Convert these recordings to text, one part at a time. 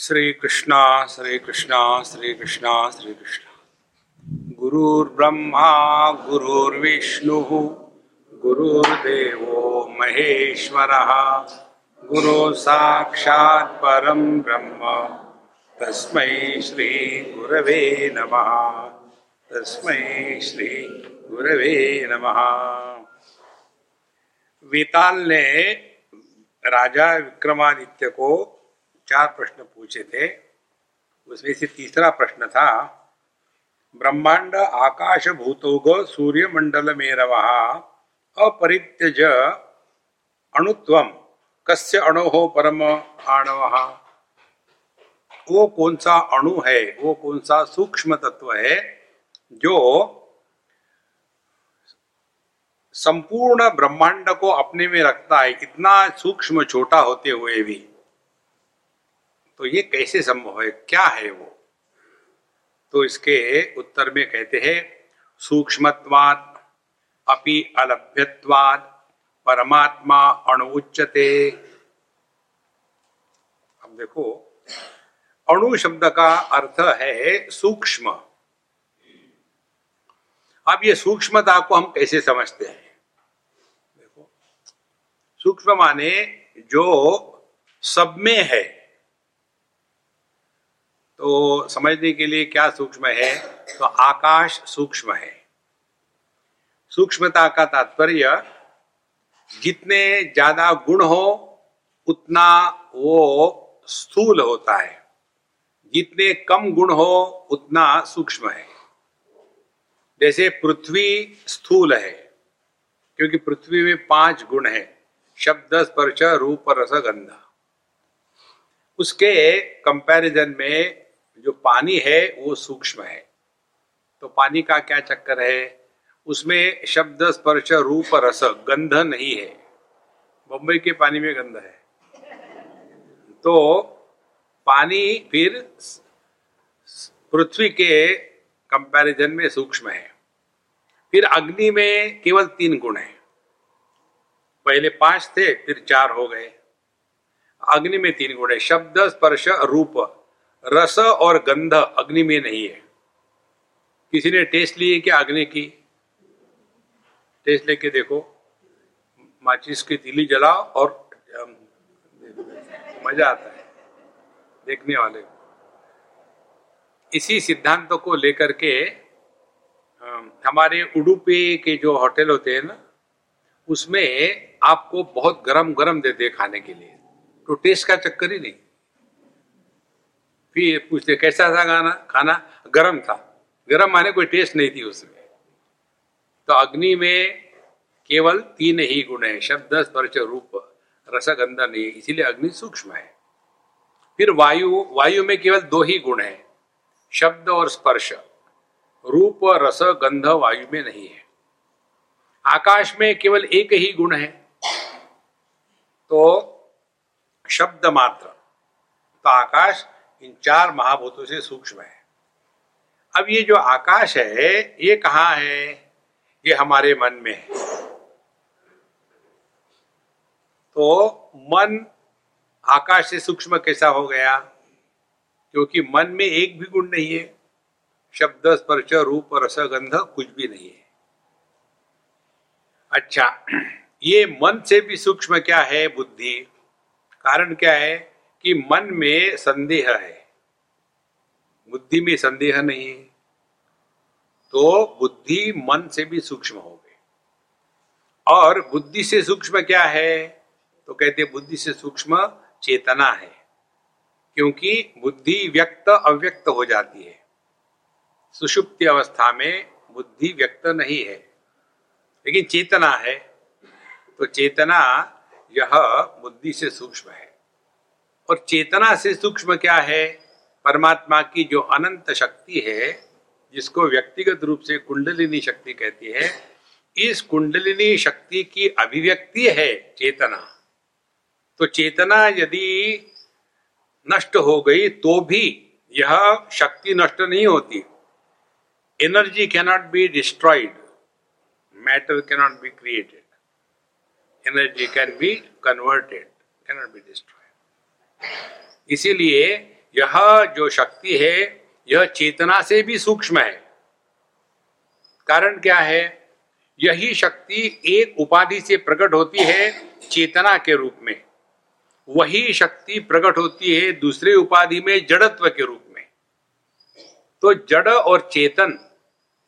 श्री कृष्णा श्री कृष्णा श्री कृष्णा श्री कृष्णा गुरुर्ब्रह्मा, गुरुर्विष्णु, गुरुर्देव महेश्वर। गुरु साक्षात् परम ब्रह्म। तस्म श्री गुरव नम। तस्म श्री गुरव नम। वेताल ने राजा विक्रमादित्य को चार प्रश्न पूछे थे, उसमें से तीसरा प्रश्न था, ब्रह्मांड आकाश भूतोग सूर्य मंडल में रवा अपरित्यज अणुत्व कस्य अणु हो परम आणव? वो कौन सा अणु है? वो कौन सा सूक्ष्म तत्व है जो संपूर्ण ब्रह्मांड को अपने में रखता है? इतना सूक्ष्म छोटा होते हुए भी। तो ये कैसे संभव है? क्या है वो? तो इसके उत्तर में कहते हैं सूक्ष्मत्वाद अपि अलभ्यवाद परमात्मा अणुच्यते अब देखो, अणु शब्द का अर्थ है सूक्ष्म। अब ये सूक्ष्मता को हम कैसे समझते हैं? देखो, सूक्ष्म माने जो सब में है। तो समझने के लिए क्या सूक्ष्म है? तो आकाश सूक्ष्म है। सूक्ष्मता का तात्पर्य, जितने ज़्यादा गुण हो, उतना वो स्थूल होता है। जितने कम गुण हो, उतना सूक्ष्म है। जैसे पृथ्वी स्थूल है, क्योंकि पृथ्वी में पाँच गुण है, शब्द, स्पर्श, रूप, रस, गंधा। उसके कंपैरिजन में जो पानी है, वो सूक्ष्म है। तो पानी का क्या चक्कर है? उसमें शब्द, स्पर्श, रूप, रस गंध नहीं है। मुंबई के पानी में गंध है। तो पानी फिर पृथ्वी के कंपैरिजन में सूक्ष्म है। फिर अग्नि में केवल तीन गुण है। पहले पाँच थे, फिर चार हो गए। अग्नि में तीन गुण है। शब्द, स्पर्श, रूप। रस और गंध अग्नि में नहीं है। किसी ने टेस्ट लिए क्या अग्नि की? टेस्ट लेके देखो। माचिस की तिली जलाओ और मज़ा आता है देखने वाले इसी सिद्धांत को लेकर के हमारे उडुपी के जो होटल होते हैं ना, उसमें आपको बहुत गरम गरम देते खाने के लिए। तो टेस्ट का चक्कर ही नहीं। फिर पूछते, कैसा था खाना? खाना गर्म था। गर्म माने कोई टेस्ट नहीं थी उसमें. तो अग्नि में केवल तीन ही गुण है, शब्द, स्पर्श, रूप रसगंध नहीं, इसीलिए अग्नि सूक्ष्म है। फिर वायु वायु में केवल दो ही गुण है, शब्द और स्पर्श। रूप, रस, गंध वायु में नहीं है। आकाश में केवल एक ही गुण है। तो शब्द मात्र। तो आकाश इन चार महाभूतों से सूक्ष्म है। अब ये जो आकाश है, ये कहा है? ये हमारे मन में है। तो मन आकाश से सूक्ष्म कैसा हो गया? क्योंकि मन में एक भी गुण नहीं है। शब्द, स्पर्श, रूप रसगंध कुछ भी नहीं है। अच्छा ये मन से भी सूक्ष्म क्या है? बुद्धि। कारण क्या है? कि मन में संदेह है। बुद्धि में संदेह नहीं है तो बुद्धि मन से भी सूक्ष्म हो गई और बुद्धि से सूक्ष्म क्या है? तो कहते बुद्धि से सूक्ष्म चेतना है, क्योंकि बुद्धि व्यक्त अव्यक्त हो जाती है। सुषुप्ति अवस्था में बुद्धि व्यक्त नहीं है, लेकिन चेतना है। तो चेतना यह बुद्धि से सूक्ष्म है। और चेतना से सूक्ष्म क्या है? परमात्मा की जो अनंत शक्ति है, जिसको व्यक्तिगत रूप से कुंडलिनी शक्ति कहती है, इस कुंडलिनी शक्ति की अभिव्यक्ति है चेतना। तो चेतना यदि नष्ट हो गई तो भी यह शक्ति नष्ट नहीं होती। Energy cannot be destroyed matter cannot be created energy can be converted cannot be destroyed इसीलिए यह जो शक्ति है, यह चेतना से भी सूक्ष्म है। कारण क्या है? यही शक्ति एक उपाधि से प्रकट होती है चेतना के रूप में। वही शक्ति प्रकट होती है दूसरे उपाधि में जड़त्व के रूप में। तो जड़ और चेतन,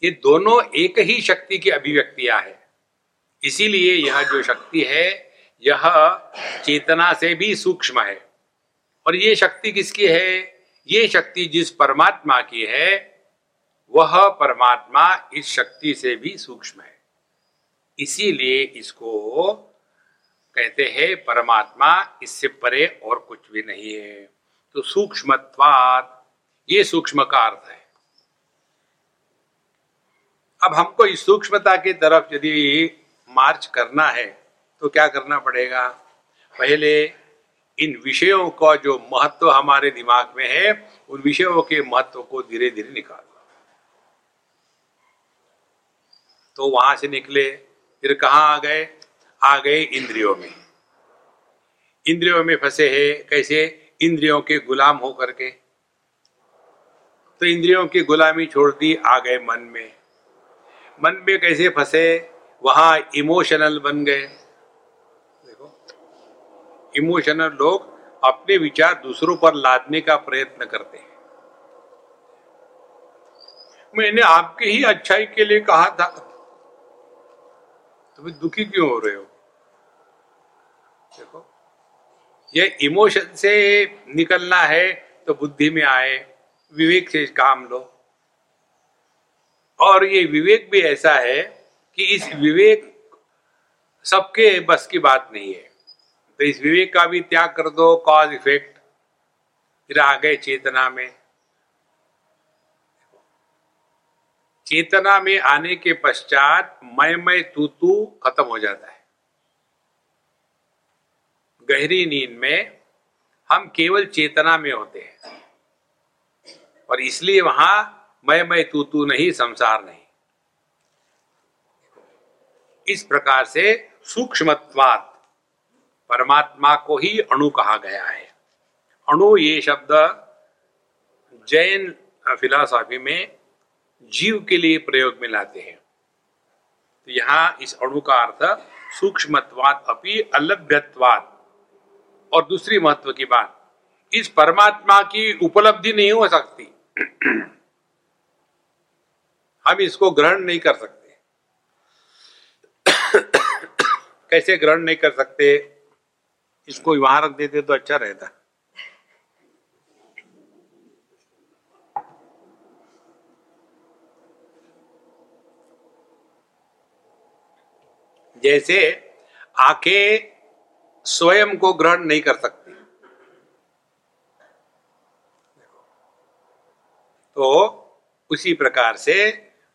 ये दोनों एक ही शक्ति की अभिव्यक्तियाँ हैं। इसीलिए यह जो शक्ति है, यह चेतना से भी सूक्ष्म है। और ये शक्ति किसकी है? ये शक्ति जिस परमात्मा की है, वह परमात्मा इस शक्ति से भी सूक्ष्म है। इसीलिए इसको कहते हैं परमात्मा, इससे परे और कुछ भी नहीं है। तो सूक्ष्मत्वात, ये सूक्ष्म का अर्थ है। अब हमको इस सूक्ष्मता की तरफ़ यदि मार्च करना है तो क्या करना पड़ेगा? पहले इन विषयों का जो महत्व हमारे दिमाग में है, उन विषयों के महत्व को धीरे धीरे निकाल। तो वहाँ से निकले, फिर कहा आ गए? आ गए इंद्रियों में। इंद्रियों में फंसे है, कैसे? इंद्रियों के गुलाम हो करके तो इंद्रियों की गुलामी छोड़ दी, आ गए मन में। मन में कैसे फंसे? वहाँ इमोशनल बन गए। इमोशनल लोग अपने विचार दूसरों पर लादने का प्रयत्न करते हैं। मैंने आपके ही अच्छाई के लिए कहा था। तुम्हें दुखी क्यों हो रहे हो? देखो, ये इमोशन से निकलना है तो बुद्धि में आए, विवेक से काम लो। और ये विवेक भी ऐसा है कि इस विवेक सबके बस की बात नहीं है। तो इस विवेक का भी त्याग कर दो कॉज इफ़ेक्ट फिर आ गए चेतना में। चेतना में आने के पश्चात मैं मैं तू तू खत्म हो जाता है। गहरी नींद में हम केवल चेतना में होते हैं। और इसलिए वहाँ मैं मैं तू तू नहीं, संसार नहीं। इस प्रकार से सूक्ष्मत्वात परमात्मा को ही अणु कहा गया है। अणु ये शब्द जैन फिलॉसॉफी में जीव के लिए प्रयोग में लाते हैं। तो यहाँ इस अणु का अर्थ सूक्ष्मत्वात अपनी अलभ्यत्वात। और दूसरी महत्व की बात, इस परमात्मा की उपलब्धि नहीं हो सकती। हम इसको ग्रहण नहीं कर सकते। कैसे ग्रहण नहीं कर सकते? इसको वहाँ रख देते तो अच्छा रहता। जैसे आँखें स्वयं को ग्रहण नहीं कर सकती। तो उसी प्रकार से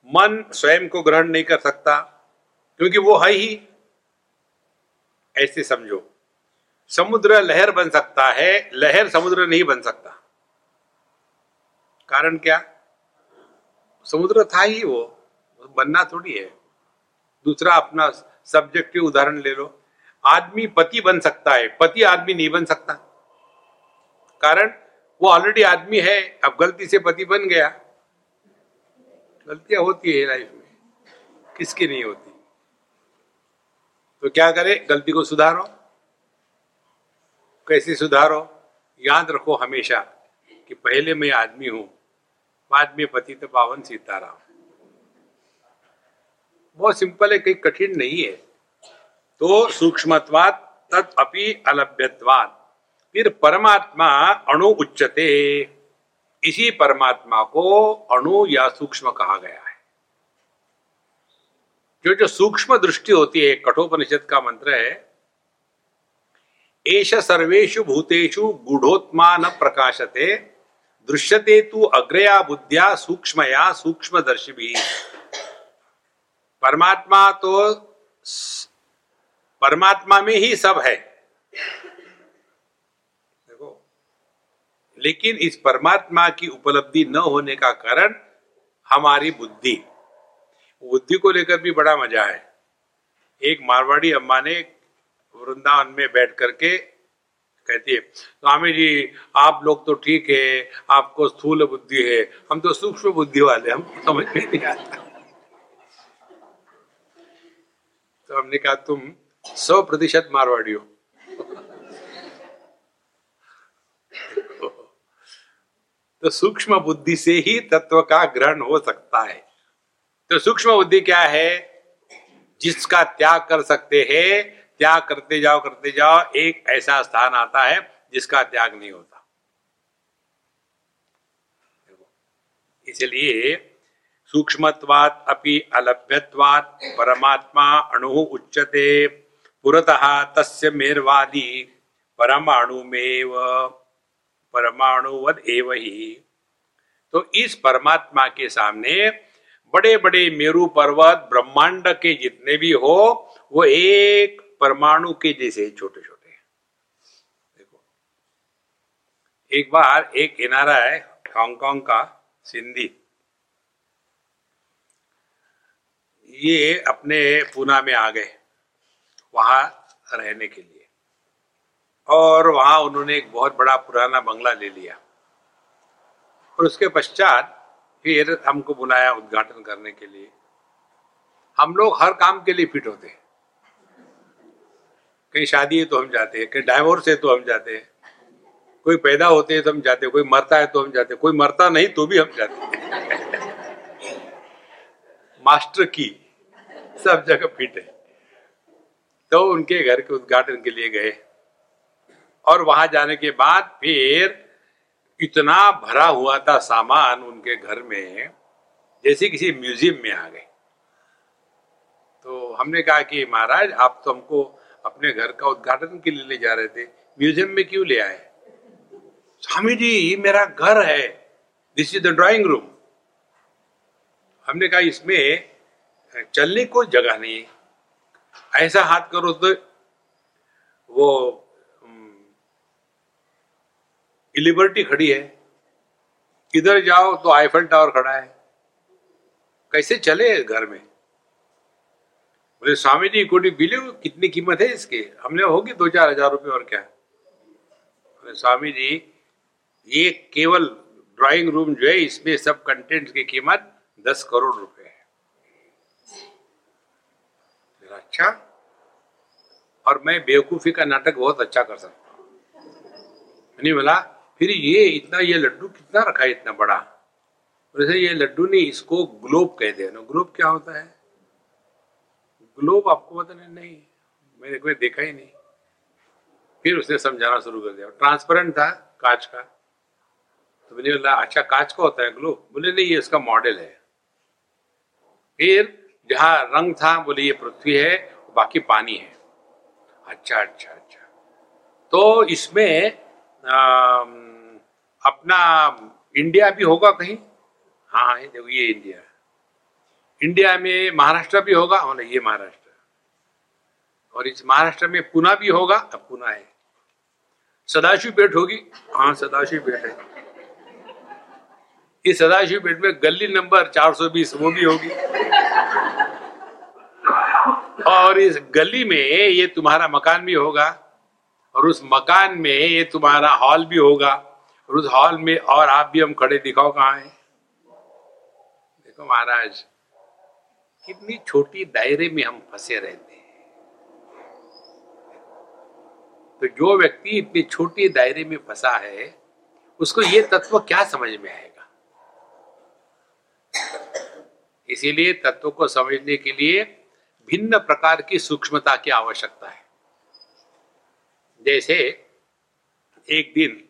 मन स्वयं को ग्रहण नहीं कर सकता, क्योंकि वो है ही। ऐसे समझो। समुद्र लहर बन सकता है, लहर समुद्र नहीं बन सकता। कारण क्या? समुद्र था ही वो, बनना थोड़ी है। दूसरा अपना सब्जेक्टिव उदाहरण ले लो। आदमी पति बन सकता है, पति आदमी नहीं बन सकता। कारण, वो ऑलरेडी आदमी है, अब गलती से पति बन गया। गलतियाँ होती है लाइफ में, किसकी नहीं होती? तो क्या करे? गलती को सुधारो। कैसे सुधारो? याद रखो हमेशा कि पहले मैं आदमी हूँ, बाद में पति तो पावन सीताराम। बहुत सिंपल है, कहीं कठिन नहीं है। तो सूक्ष्मत्वात तत् अपि फिर परमात्मा अणु उच्चते इसी परमात्मा को अणु या सूक्ष्म कहा गया है। जो जो सूक्ष्म दृष्टि होती है, कठोपनिषद का मंत्र है एश सर्वेशु भूतेषु न प्रकाशते। दृश्यते तु अग्रया बुद्धिया सूक्ष्मया सूक्ष्मदर्शी भी परमात्मा तो परमात्मा में ही सब है। देखो, लेकिन इस परमात्मा की उपलब्धि न होने का कारण हमारी बुद्धि। बुद्धि को लेकर भी बड़ा मज़ा है। एक मारवाड़ी अम्मा ने वृंदावन में बैठ करके कहती है, स्वामी जी, आप लोग तो ठीक है, आपको स्थूल बुद्धि है, हम तो सूक्ष्म बुद्धि वाले, हम समझ में नहीं आता। तो हमने कहा, तुम सौ प्रतिशत मारवाड़ी हो। तो सूक्ष्म बुद्धि से ही तत्व का ग्रहण हो सकता है। तो सूक्ष्म बुद्धि क्या है? जिसका त्याग कर सकते हैं त्याग करते जाओ करते जाओ, एक ऐसा स्थान आता है जिसका त्याग नहीं होता। इसलिए सूक्ष्मत्वात अपि अलभ्यत्वात परमात्मा अणु उच्चते पुरतः तस्य मेरवादी परमाणु में परमाणुवद एव ही। तो इस परमात्मा के सामने बड़े बड़े मेरु पर्वत ब्रह्मांड के जितने भी हो, वो एक परमाणु के जैसे ही छोटे छोटे हैं। देखो। एक बार एक किनारा है हांगकांग का सिंधी। ये अपने पूना में आ गए, वहाँ रहने के लिए। और वहाँ उन्होंने एक बहुत बड़ा पुराना बंगला ले लिया। और उसके पश्चात फिर हमको बुलाया उद्घाटन करने के लिए। हम लोग हर काम के लिए फिट होते हैं। कहीं शादी है तो हम जाते हैं, कहीं डाइवोर्स है तो हम जाते हैं। कोई पैदा होते हैं तो हम जाते हैं, कोई मरता है तो हम जाते हैं, कोई मरता नहीं तो भी हम जाते हैं। मास्टर की सब जगह फिट है। तो उनके घर के उद्घाटन के लिए गए। और वहाँ जाने के बाद फिर इतना भरा हुआ था सामान उनके घर में, जैसे किसी म्यूज़ियम में आ गए। तो हमने कहा कि महाराज, आप तो हमको अपने घर का उद्घाटन के लिए ले जा रहे थे। म्यूज़ियम में क्यों ले आए? स्वामी जी ये मेरा घर है। This is the drawing room हमने कहा, इसमें चलने को जगह नहीं। ऐसा हाथ करो तो वो लिबर्टी खड़ी है। इधर जाओ तो आईफल टावर खड़ा है। कैसे चले घर में? बोले, स्वामी जी, कोटी बिलीव कितनी कीमत है इसकी? हमने होगी दो चार हज़ार रुपये और क्या? बोले, स्वामी जी, ये केवल ड्राइंग रूम जो है, इसमें सब कंटेंट की कीमत दस करोड़ रुपए है। अच्छा? और मैं बेवकूफ़ी का नाटक बहुत अच्छा कर सकता हूँ। नहीं बोला, फिर ये इतना, ये लड्डू कितना रखा है इतना बड़ा? वैसे ये लड्डू नहीं, इसको ग्लोब कहते हैं। ग्लोब क्या होता है? ग्लोब आपको पता नहीं नहीं मैंने कोई देखा ही नहीं। फिर उसने समझाना शुरू कर दिया। ट्रांसपेरेंट था कांच का। तो मैंने बोला अच्छा कांच का होता है ग्लोब बोले नहीं ये इसका मॉडल है। फिर जहाँ रंग था बोले ये पृथ्वी है बाकी पानी है। अच्छा अच्छा अच्छा। तो इसमें आ, अपना इंडिया भी होगा कहीं? हाँ है देखो ये इंडिया। इंडिया में महाराष्ट्र भी होगा हाँ ये महाराष्ट्र और इस महाराष्ट्र में पुना भी होगा, अब पुना है। सदाशिव पेट होगी हाँ सदाशिव पेट है। इस सदाशिव पेट में गली नंबर 420 वो भी होगी। और इस गली में ये तुम्हारा मकान भी होगा, और उस मकान में ये तुम्हारा हॉल भी होगा, और उस हॉल में और आप भी हम खड़े, दिखाओ कहा है। देखो महाराज कितनी छोटी दायरे में हम फंसे रहते हैं। तो जो व्यक्ति इतनी छोटी दायरे में फंसा है, उसको ये तत्व क्या समझ में आएगा? इसीलिए तत्व को समझने के लिए भिन्न प्रकार की सूक्ष्मता की आवश्यकता है। जैसे एक दिन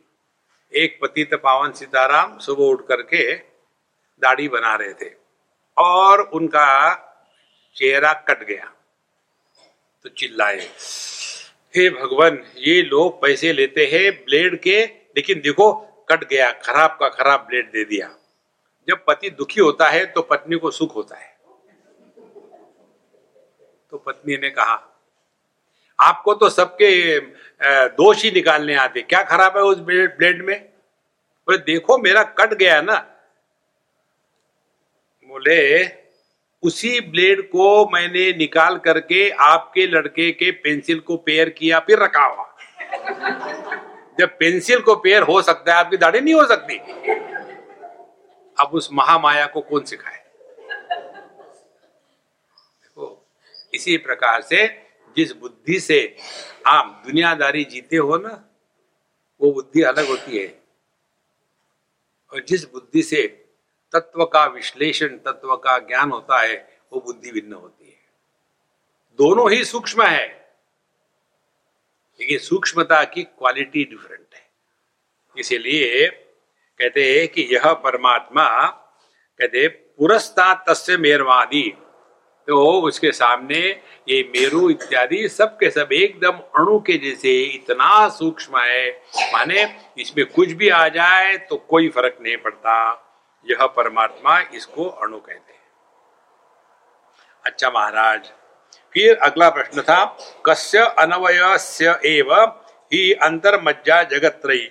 एक पतित पावन सीताराम सुबह उठ करके दाढ़ी बना रहे थे और उनका चेहरा कट गया। तो चिल्लाए, हे भगवान, ये लोग पैसे लेते हैं ब्लेड के, लेकिन देखो, कट गया, खराब का खराब ब्लेड दे दिया। जब पति दुखी होता है तो पत्नी को सुख होता है। तो पत्नी ने कहा, आपको तो सबके दोष ही निकालने आते, क्या खराब है उस ब्लेड में? बोले देखो, मेरा कट गया ना। बोले उसी ब्लेड को मैंने निकाल करके आपके लड़के के पेंसिल को पेयर किया, फिर रखा हुआ। जब पेंसिल को पेयर हो सकता है, आपकी दाढ़ी नहीं हो सकती। अब उस महामाया को कौन सिखाए? देखो, इसी प्रकार से जिस बुद्धि से आप दुनियादारी जीते हो ना, वो बुद्धि अलग होती है। और जिस बुद्धि से तत्व का विश्लेषण, तत्व का ज्ञान होता है, वो बुद्धि भिन्न होती है। दोनों ही सूक्ष्म है, लेकिन सूक्ष्मता की क्वालिटी डिफरेंट है। इसीलिए कहते हैं कि यह परमात्मा, कहते पुरस्ता तस्य मेरवादी। तो उसके सामने ये मेरु इत्यादि सब के सब एकदम अणु के जैसे इतना सूक्ष्म है। माने इसमें कुछ भी आ जाए तो कोई फ़र्क नहीं पड़ता। यह परमात्मा इसको अणु कहते हैं। अच्छा महाराज, फिर अगला प्रश्न था, कस्य अनवय एव ही अंतर्मज्जा जगत रही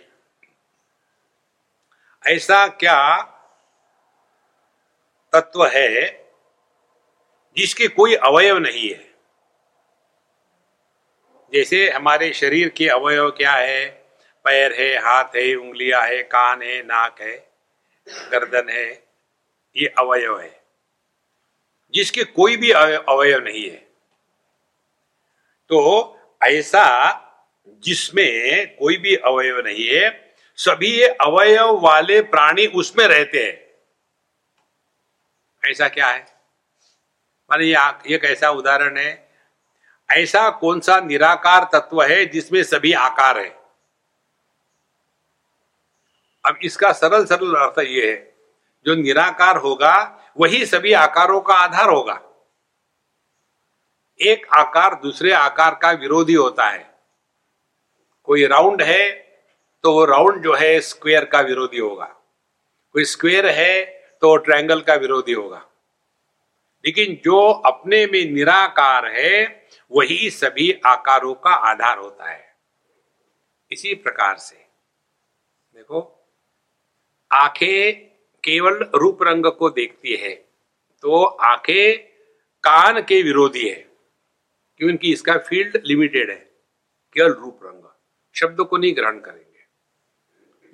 ऐसा क्या तत्व है जिसके कोई अवयव नहीं है? जैसे हमारे शरीर के अवयव क्या है? पैर है, हाथ है, उंगलियाँ है, कान है, नाक है। गर्दन है, ये अवयव है। जिसके कोई भी अवयव नहीं है। तो ऐसा जिसमें कोई भी अवयव नहीं है, सभी अवयव वाले प्राणी उसमें रहते हैं। ऐसा क्या है? माने ये कैसा उदाहरण है। ऐसा कौन सा निराकार तत्व है जिसमें सभी आकार है? अब इसका सरल सरल अर्थ ये है, जो निराकार होगा, वही सभी आकारों का आधार होगा। एक आकार दूसरे आकार का विरोधी होता है। कोई राउंड है तो वो राउंड जो है, स्क्वायर का विरोधी होगा। कोई स्क्वायर है तो ट्रायंगल का विरोधी होगा। लेकिन जो अपने में निराकार है, वही सभी आकारों का आधार होता है। इसी प्रकार से। देखो आँखें केवल रूप रंग को देखती है तो आँखें कान के विरोधी है क्योंकि इसका फ़ील्ड लिमिटेड है, केवल रूप रंग, शब्द को नहीं ग्रहण करेंगे।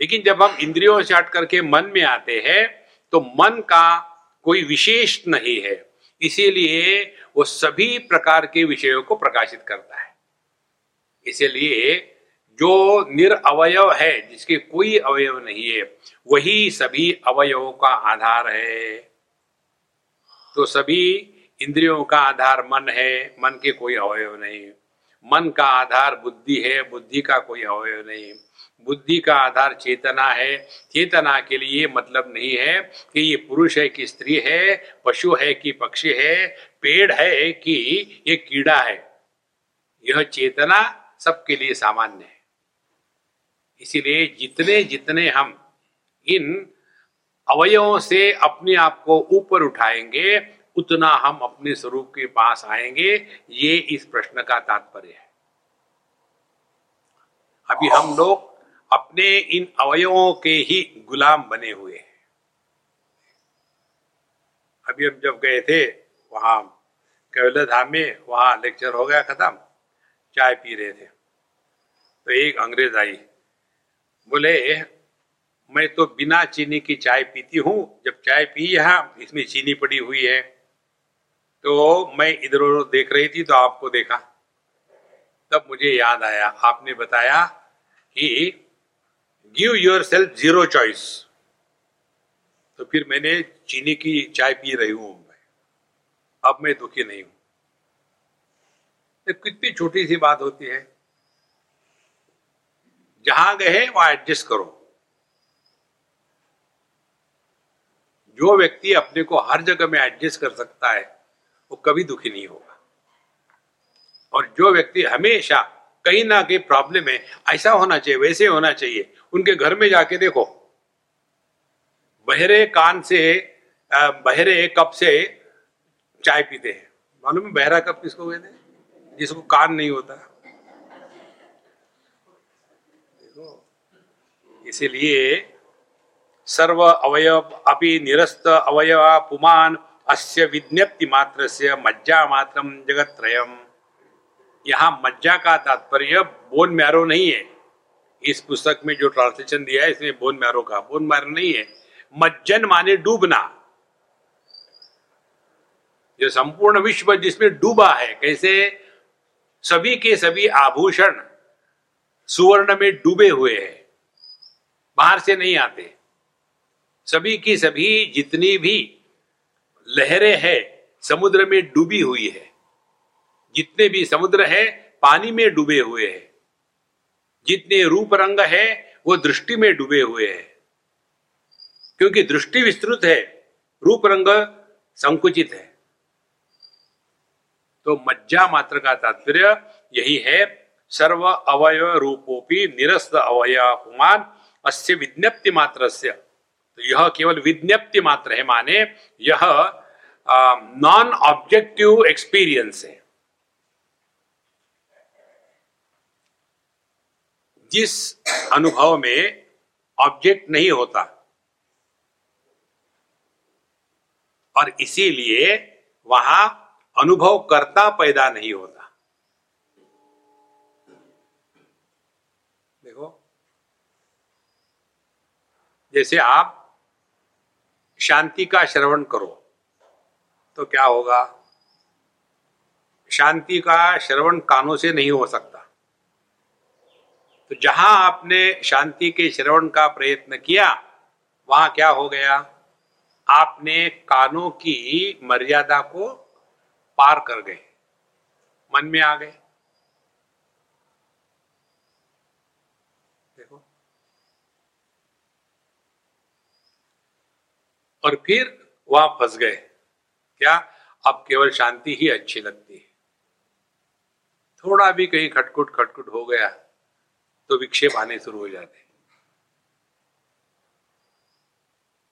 लेकिन जब हम इंद्रियों से हट करके मन में आते हैं तो मन का कोई विशेष नहीं है, इसीलिए वो सभी प्रकार के विषयों को प्रकाशित करता है। इसीलिए जो निरअवयव है, जिसके कोई अवयव नहीं है, वही सभी अवयवों का आधार है। तो सभी इंद्रियों का आधार मन है, मन के कोई अवयव नहीं मन का आधार बुद्धि है, बुद्धि का कोई अवयव नहीं बुद्धि का आधार चेतना है, चेतना के लिए मतलब नहीं है कि ये पुरुष है कि स्त्री है, पशु है कि पक्षी है, पेड़ है कि ये कीड़ा है। यह चेतना सबके लिए सामान्य है। इसीलिए जितने जितने हम इन अवयवों से अपने आप को ऊपर उठाएँगे, उतना हम अपने स्वरूप के पास आएँगे। ये इस प्रश्न का तात्पर्य है। अभी हम लोग अपने इन अवयवों के ही गुलाम बने हुए हैं। अभी हम जब गए थे, वहाँ कैवल धाम में, वहाँ लेक्चर हो गया खत्म, चाय पी रहे थे। तो एक अंग्रेज़ आई। बोले, मैं तो बिना चीनी की चाय पीती हूँ, जब चाय पी यहाँ, इसमें चीनी पड़ी हुई है। तो मैं इधर उधर देख रही थी तो आपको देखा। तब मुझे याद आया, आपने बताया कि give yourself zero choice तो फिर मैंने चीनी की चाय पी रही हूँ अब मैं दुखी नहीं हूँ। कितनी छोटी सी बात होती है। जहाँ गए वहाँ एडजस्ट करो। जो व्यक्ति अपने को हर जगह में एडजस्ट कर सकता है, वो कभी दुखी नहीं होगा। और जो व्यक्ति हमेशा कहीं ना कहीं प्रॉब्लम है ऐसा होना चाहिए, वैसे होना चाहिए, उनके घर में जाके देखो। बहरे कान से बहरे कप से चाय पीते हैं। मालूम है बहरा कप किसको कहते हैं? जिसको कान नहीं होता। इसीलिए सर्व अवयव अपि निरस्त अवयव पुमान अस्य विज्ञप्ति मात्र से मज्जा मात्रम जगत त्रयम यहाँ मज्जा का तात्पर्य बोन मैरो नहीं है। इस पुस्तक में जो ट्रांसलेशन दिया है, इसमें बोन मैरो का, बोन मैरो नहीं है। मज्जन माने डूबना। जो संपूर्ण विश्व जिसमें डूबा है, कैसे सभी के सभी आभूषण सुवर्ण में डूबे हुए हैं। बाहर से नहीं आते। सभी की सभी जितनी भी लहरें हैं, समुद्र में डूबी हुई है। जितने भी समुद्र है, पानी में डूबे हुए हैं। जितने रूप रंग है, वो दृष्टि में डूबे हुए हैं। क्योंकि दृष्टि विस्तृत है रूप रंग संकुचित है। तो मज्जा मात्र का तात्पर्य यही है, सर्व अवयव रूपोपी निरस्त अवयवान अस्य विज्ञप्ति मात्र तो यह केवल विज्ञप्ति मात्र है माने यह नॉन ऑब्जेक्टिव एक्सपीरियंस है। जिस अनुभव में ऑब्जेक्ट नहीं होता, और इसीलिए वहाँ अनुभव करता पैदा नहीं होता। जैसे आप शांति का श्रवण करो तो क्या होगा? शांति का श्रवण कानों से नहीं हो सकता। तो जहाँ आपने शांति के श्रवण का प्रयत्न किया, वहाँ क्या हो गया? आपने कानों की मर्यादा को पार कर गए। मन में आ गए। और फिर वहाँ फंस गए। क्या? अब केवल शांति ही अच्छी लगती है। थोड़ा भी कहीं खटकुट खटकुट हो गया तो विक्षेप आने शुरू हो जाते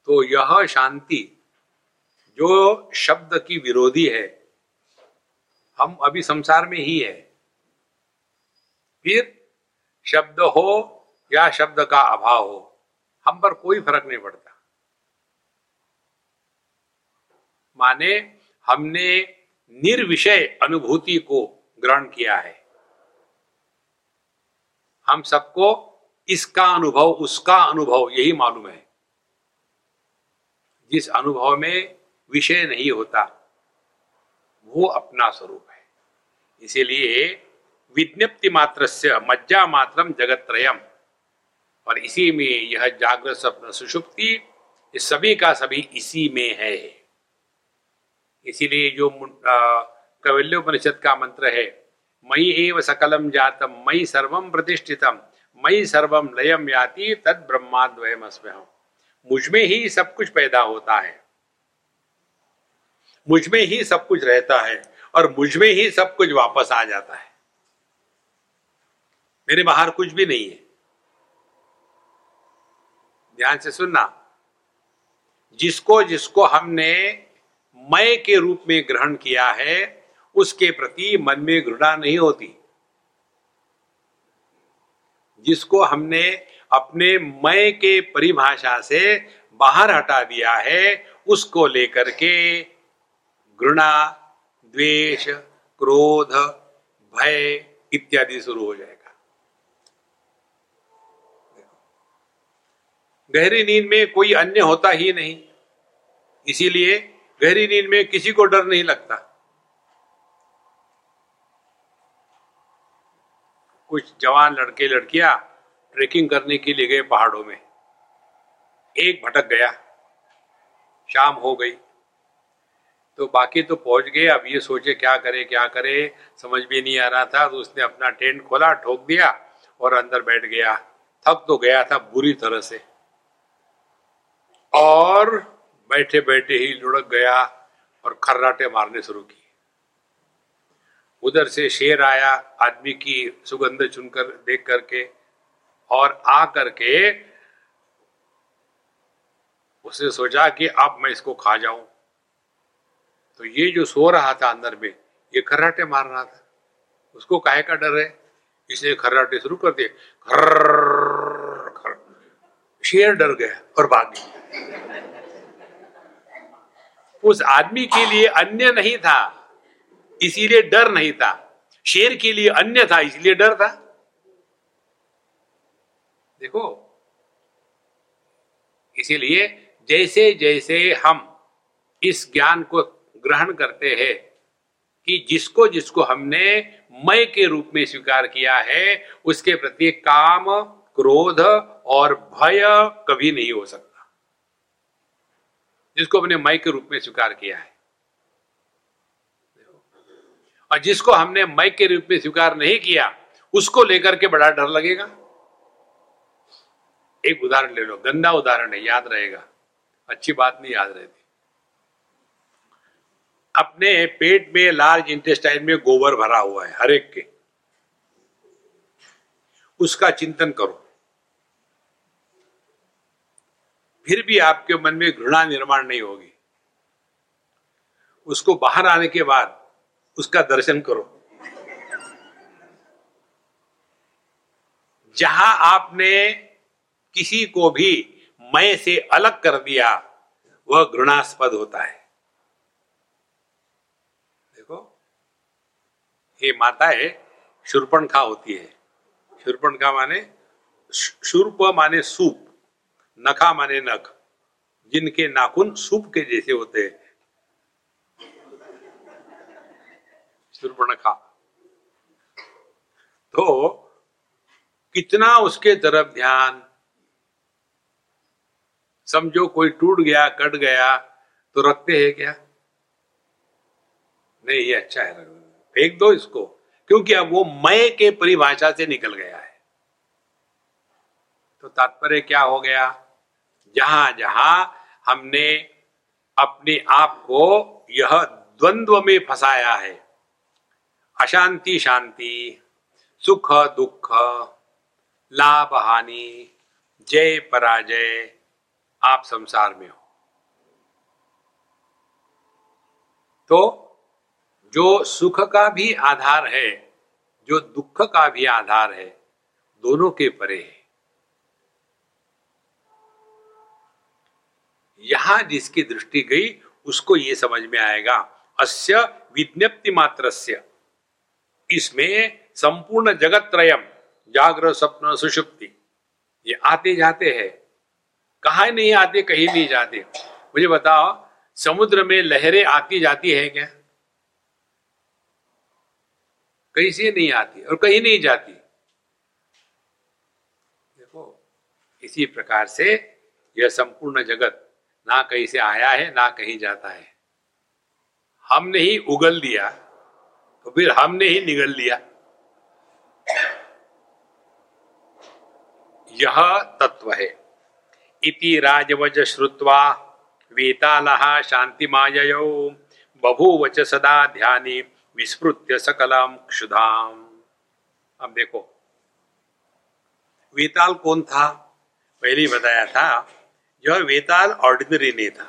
तो यह शांति, जो शब्द की विरोधी है, हम अभी संसार में ही है। फिर शब्द हो या शब्द का अभाव हो, हम पर कोई फ़र्क नहीं पड़ता। माने हमने निर्विषय अनुभूति को ग्रहण किया है। हम सबको इसका अनुभव, उसका अनुभव यही मालूम है। जिस अनुभव में विषय नहीं होता, वो अपना स्वरूप है। इसीलिए विज्ञप्ति मात्र से मज्जा जगत त्रयम और इसी में यह जागृत स्वप्न सुषुप्ति सभी का सभी इसी में है। इसीलिए जो कवल्योपनिषद का मंत्र है मई एव सकलम जातम मई सर्वम प्रतिष्ठितम मई सर्वम लयम याति, तद ब्रह्माद्वयम हम मुझमें ही सब कुछ पैदा होता है। मुझमें ही सब कुछ रहता है और मुझमें ही सब कुछ वापस आ जाता है। मेरे बाहर कुछ भी नहीं है। ध्यान से सुनना। जिसको जिसको हमने मय के रूप में ग्रहण किया है, उसके प्रति मन में घृणा नहीं होती। जिसको हमने अपने मय के परिभाषा से बाहर हटा दिया है, उसको लेकर के घृणा, द्वेष, क्रोध, भय इत्यादि शुरू हो जाएगा। गहरी नींद में कोई अन्य होता ही नहीं। इसीलिए गहरी नींद में किसी को डर नहीं लगता। कुछ जवान लड़के लड़कियाँ ट्रेकिंग करने के लिए गए पहाड़ों में। एक भटक गया। शाम हो गई। तो बाकी तो पहुँच गए। अब ये सोचे क्या करे क्या करे, समझ भी नहीं आ रहा था। तो उसने अपना टेंट खोला, ठोक दिया और अंदर बैठ गया। थक तो गया था बुरी तरह से। और बैठे बैठे ही लुढ़क गया और खर्राटे मारने शुरू किए। उधर से शेर आया, आदमी की सुगंध चुनकर देख करके और आ करके उसने सोचा कि अब मैं इसको खा जाऊँ। तो ये जो सो रहा था अंदर में, ये खर्राटे मार रहा था। उसको काहे का डर है? इसने खर्राटे शुरू कर दिए। शेर डर गया और भाग गया। उस आदमी के लिए अन्य नहीं था, इसीलिए डर नहीं था। शेर के लिए अन्य था, इसलिए डर था। देखो, इसीलिए जैसे जैसे हम इस ज्ञान को ग्रहण करते हैं कि जिसको जिसको हमने मय के रूप में स्वीकार किया है, उसके प्रति काम, क्रोध और भय कभी नहीं हो सकता। जिसको हमने मय के रूप में स्वीकार किया है। और जिसको हमने मय के रूप में स्वीकार नहीं किया, उसको लेकर के बड़ा डर लगेगा। एक उदाहरण ले लो, गंदा उदाहरण है, याद रहेगा। अच्छी बात नहीं याद रहती। अपने पेट में लार्ज इंटेस्टाइन में गोबर भरा हुआ है, हर एक के। उसका चिंतन करो। फिर भी आपके मन में घृणा निर्माण नहीं होगी। उसको बाहर आने के बाद उसका दर्शन करो। जहाँ आपने किसी को भी मैं से अलग कर दिया, वह घृणास्पद होता है। देखो, ये माता माताएँ शूर्पणखा होती है। शूर्पणखा माने, शूर्प माने सूप। नखा माने नख, जिनके नाखून सूप के जैसे होते हैं। शूर्पणखा तो कितना उसके तरफ़ ध्यान? समझो कोई टूट गया, कट गया तो रखते हैं क्या? नहीं, ये अच्छा है। फेंक दो इसको, क्योंकि अब वो मय के परिभाषा से निकल गया है। तो तात्पर्य क्या हो गया? जहाँ जहाँ हमने अपने आप को यह द्वंद्व में फंसाया है। अशांति शांति, सुख दुख, लाभ हानि, जय पराजय, आप संसार में हो। तो जो सुख का भी आधार है, जो दुख का भी आधार है, दोनों के परे है। यहाँ जिसकी दृष्टि गई, उसको ये समझ में आएगा। अस्य विज्ञप्ति मात्र इसमें संपूर्ण जगत त्रयम जागृत स्वप्न सुषुप्ति। ये आते जाते हैं। कहा नहीं आते, कहीं नहीं जाते। मुझे बताओ, समुद्र में लहरें आती जाती है क्या? कहीं से नहीं आती और कहीं नहीं जाती। देखो, इसी प्रकार से यह संपूर्ण जगत ना कहीं से आया है, ना कहीं जाता है। हमने ही उगल दिया तो फिर हमने ही निगल लिया। यह तत्व है। इति राजवज श्रुत्वा, वेतालः शांतिमाययो बभूवच सदा ध्यानी विस्मृत्य सकलम क्षुधाम। अब देखो, वेताल कौन था? पहले बताया था। यह वेताल ऑर्डिनरी था।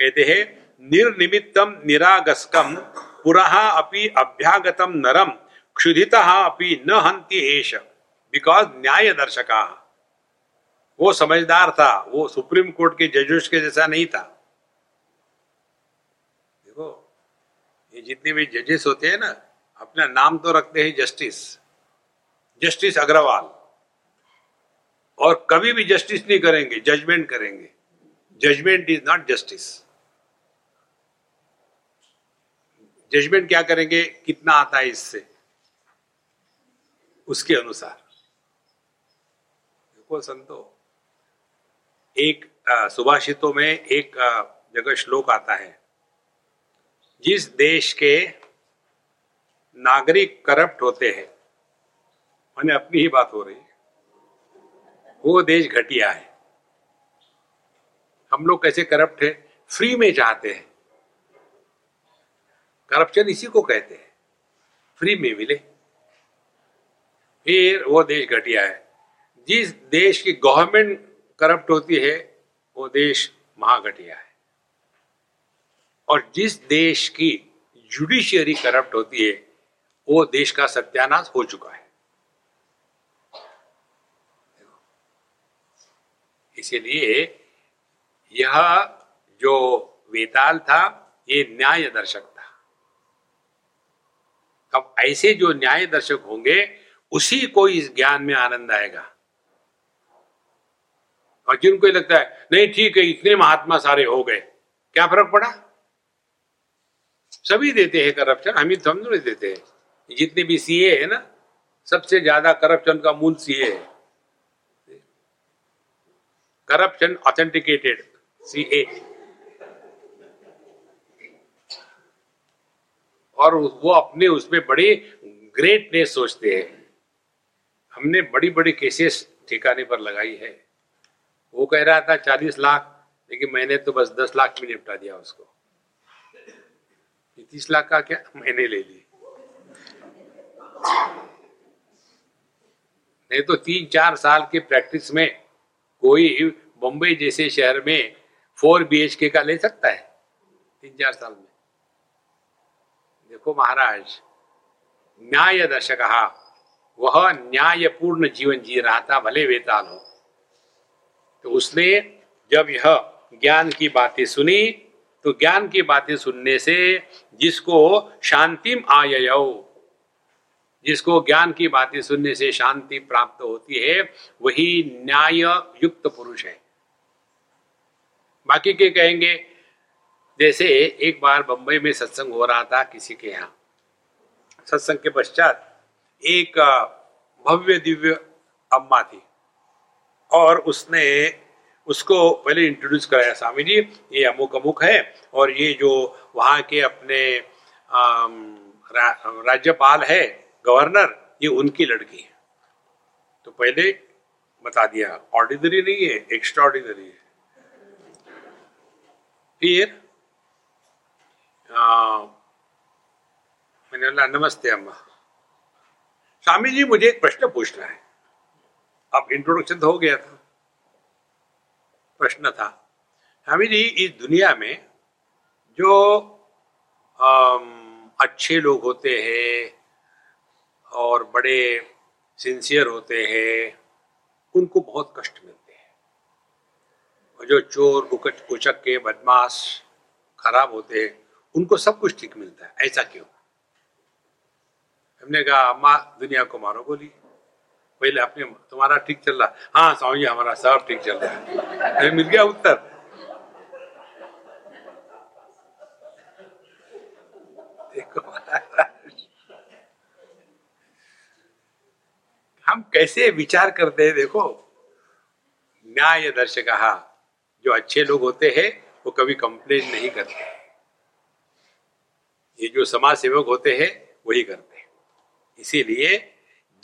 कहते हैं, निर्निमित्तम निरागस्कम पुरः अपि अभ्यागतम नरम क्षुधिता अपि न हंति एष बिकॉज़ न्याय दर्शका वो समझदार था, वो सुप्रीम कोर्ट के जजेस के जैसा नहीं था। देखो, ये जितने भी जजेस होते हैं ना, अपना नाम तो रखते हैं जस्टिस जस्टिस अग्रवाल। और कभी भी जस्टिस नहीं करेंगे जजमेंट करेंगे। Judgement is not justice judgement क्या करेंगे? कितना आता है इससे? उसके अनुसार। देखो संतो, एक सुभाषितों में एक जगह श्लोक आता है। जिस देश के नागरिक करप्ट होते हैं, मैंने अपनी ही बात हो रही है। वो देश घटिया है। हम लोग कैसे करप्ट है? फ्री में चाहते हैं। करप्शन इसी को कहते हैं। फ्री में मिले। फिर वो देश घटिया है। जिस देश की गवर्नमेंट करप्ट होती है, वो देश महाघटिया है। और जिस देश की जुडिशियरी करप्ट होती है, वो देश का सत्यानाश हो चुका है। इसीलिए यह जो वेताल था, ये न्याय दर्शक था। अब ऐसे जो न्याय दर्शक होंगे, उसी को इस ज्ञान में आनंद आएगा। और जिनको लगता है, नहीं, ठीक है, इतने महात्मा सारे हो गए। क्या फ़र्क पड़ा? सभी देते हैं करप्शन, हम ही तो नहीं देते हैं। जितने भी सीए है ना, सबसे ज़्यादा करप्शन का मूल सीए है। करप्शन ऑथेंटिकेटेड सीए और वो अपने उसमें बड़ी ग्रेटनेस सोचते हैं। हमने बड़ी बड़ी केसेस ठिकाने पर लगाई है। वो कह रहा था चालीस लाख, लेकिन मैंने तो बस दस लाख में निपटा दिया उसको। तीस लाख का क्या? मैंने ले ली। नहीं तो तीन चार साल के प्रैक्टिस में कोई बम्बई जैसे शहर में फोर बी एच के का ले सकता है तीन चार साल में। देखो महाराज न्याय दर्शक वह न्यायपूर्ण जीवन जी रहा था, भले वेताल हो। तो उसने जब यह ज्ञान की बातें सुनी तो ज्ञान की बातें सुनने से जिसको शांतिम आय जिसको ज्ञान की बातें सुनने से शांति प्राप्त होती है, वही न्याय युक्त पुरुष है। बाकी के कहेंगे, जैसे एक बार बंबई में सत्संग हो रहा था किसी के यहाँ। सत्संग के पश्चात एक भव्य दिव्य अम्मा थी। और उसने उसको पहले इंट्रोड्यूस कराया, स्वामी जी, ये अमुक अमुक है और ये जो वहाँ के अपने राज्यपाल है गवर्नर ये उनकी लड़की है। तो पहले बता दिया ऑर्डिनरी नहीं है एक्स्ट्रा ऑर्डिनरी है। फिर मैंने बोला नमस्ते अम्मा। स्वामी जी मुझे एक प्रश्न पूछना है। अब इंट्रोडक्शन तो हो गया था। प्रश्न था स्वामी जी इस दुनिया में जो आम, अच्छे लोग होते हैं और बड़े सिंसियर होते हैं, उनको बहुत कष्ट मिलते हैं। और जो चोर उकच कुचक के बदमाश, खराब होते हैं, उनको सब कुछ ठीक मिलता है। ऐसा क्यों? हमने कहा, अम्मा, दुनिया को मारो बोली पहले अपने, तुम्हारा ठीक चल रहा। हाँ स्वामी हमारा सब ठीक चल रहा है। मिल गया उत्तर देखो हम कैसे विचार करते हैं देखो। न्याय दर्शक जो अच्छे लोग होते हैं, वो कभी कंप्लेन नहीं करते। ये जो समाज सेवक होते हैं, वही करते हैं। इसीलिए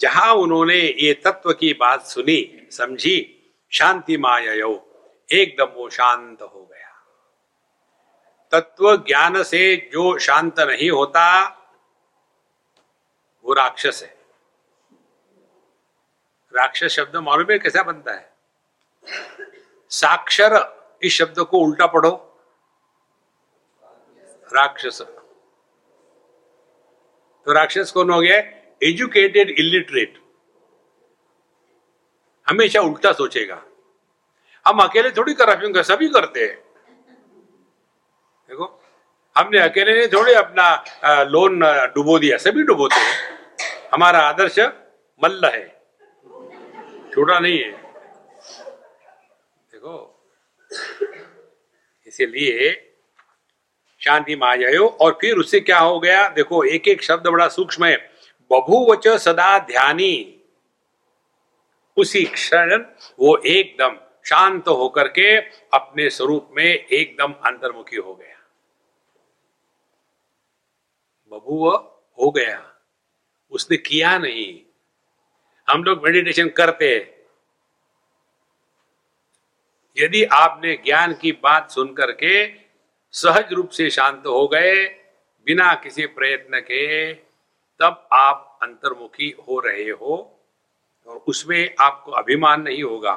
जहाँ उन्होंने ये तत्व की बात सुनी, समझी, शांति माया एकदम वो शांत हो गया। तत्व ज्ञान से जो शांत नहीं होता, वो राक्षस है। राक्षस शब्द मालूम है कैसा बनता है? साक्षर, इस शब्द को उल्टा पढ़ो। राक्षस। तो राक्षस कौन हो गया? एजुकेटेड इलिटरेट हमेशा उल्टा सोचेगा। हम अकेले थोड़ी करप्शन कर सभी करते हैं। देखो, हमने अकेले ने थोड़े अपना लोन डुबो दिया, सभी डुबोते हैं। हमारा आदर्श मल्ल है। छोटा नहीं है। देखो, इसीलिए शांति में आ जाओ और फिर उससे क्या हो गया? देखो एक एक शब्द बड़ा सूक्ष्म है। बभूवच सदा ध्यानी। उसी क्षण वो एकदम शांत होकर के अपने स्वरूप में एकदम अंतर्मुखी हो गया। बभुव हो गया। उसने किया नहीं। हम लोग मेडिटेशन करते हैं। यदि आपने ज्ञान की बात सुन करके सहज रूप से शांत हो गए, बिना किसी प्रयत्न के, तब आप अंतर्मुखी हो रहे हो और उसमें आपको अभिमान नहीं होगा।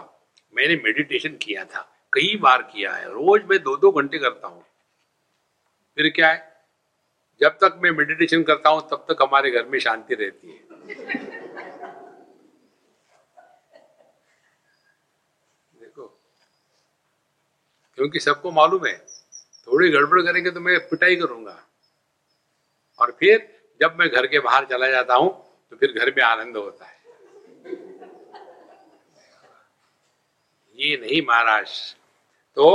मैंने मेडिटेशन किया था, कई बार किया है, रोज मैं दो दो घंटे करता हूँ। फिर क्या है? जब तक मैं मेडिटेशन करता हूँ, तब तक हमारे घर में शांति रहती है देखो क्योंकि सबको मालूम है। थोड़ी गड़बड़ करेंगे तो मैं पिटाई करूँगा। और फिर जब मैं घर के बाहर चला जाता हूँ तो फिर घर में आनंद होता है। ये नहीं महाराज। तो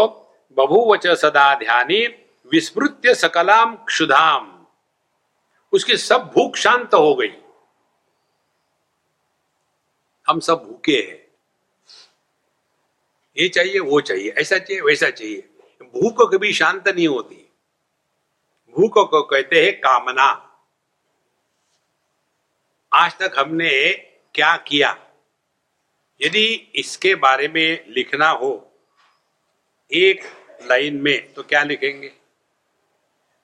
बभुवच सदा ध्यानी विस्मृत्य सकलाम क्षुधाम। उसकी सब भूख शांत हो गई। हम सब भूखे हैं। ये चाहिए, वो चाहिए, ऐसा चाहिए, वैसा चाहिए। भूख कभी शांत नहीं होती। भूख को कहते हैं कामना। आज तक हमने क्या किया? यदि इसके बारे में लिखना हो, एक लाइन में तो क्या लिखेंगे?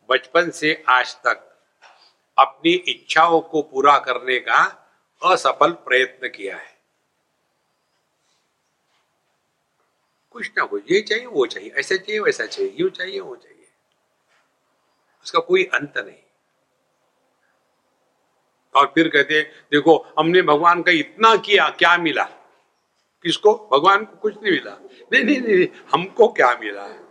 बचपन से आज तक अपनी इच्छाओं को पूरा करने का असफल प्रयत्न किया है। कुछ ना कुछ ये चाहिए, वो चाहिए, ऐसा चाहिए, वैसा चाहिए, यू चाहिए, वो चाहिए। उसका कोई अंत नहीं। और फिर कहते देखो, हमने भगवान का इतना किया, क्या मिला? किसको? भगवान को कुछ नहीं मिला। नहीं नहीं नहीं, हमको क्या मिला? है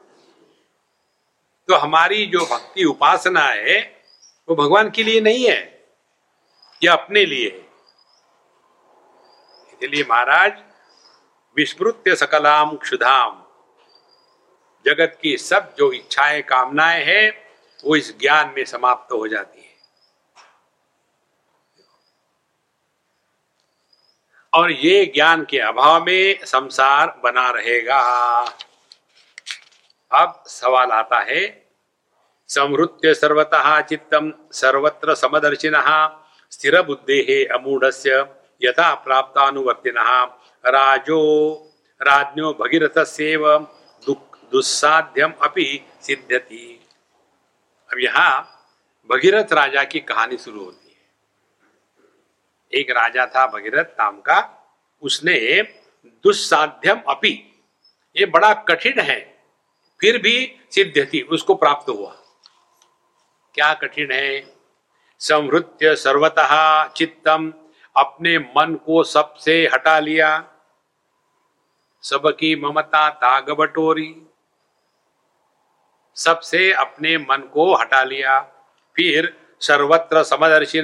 तो हमारी जो भक्ति उपासना है, वो भगवान के लिए नहीं है, या अपने लिए है। इसलिए महाराज विस्मृत्य सकलाम क्षुधाम। जगत की सब जो इच्छाएँ, कामनाएँ हैं, वो इस ज्ञान में समाप्त हो जाती है। और ये ज्ञान के अभाव में संसार बना रहेगा। अब सवाल आता है, समृत्य सर्वतः चित्तम सर्वत्र समदर्शिन स्थिर बुद्धे अमूढ़ यथा प्राप्तानुवर्तिन। राजो, राज्ञो भगीरथ सेव दुस्साध्यम अपि सिद्ध्यति। अब यहाँ भगीरथ राजा की कहानी शुरू होती है। एक राजा था भगीरथ नाम का, उसने दुस्साध्यम अपि, ये बड़ा कठिन है, फिर भी सिद्ध थी उसको प्राप्त हुआ। क्या कठिन है? समृत्य सर्वतः चित्तम अपने मन को सबसे हटा लिया। सबकी ममता ताग बटोरी। सबसे अपने मन को हटा लिया। फिर सर्वत्र समदर्शी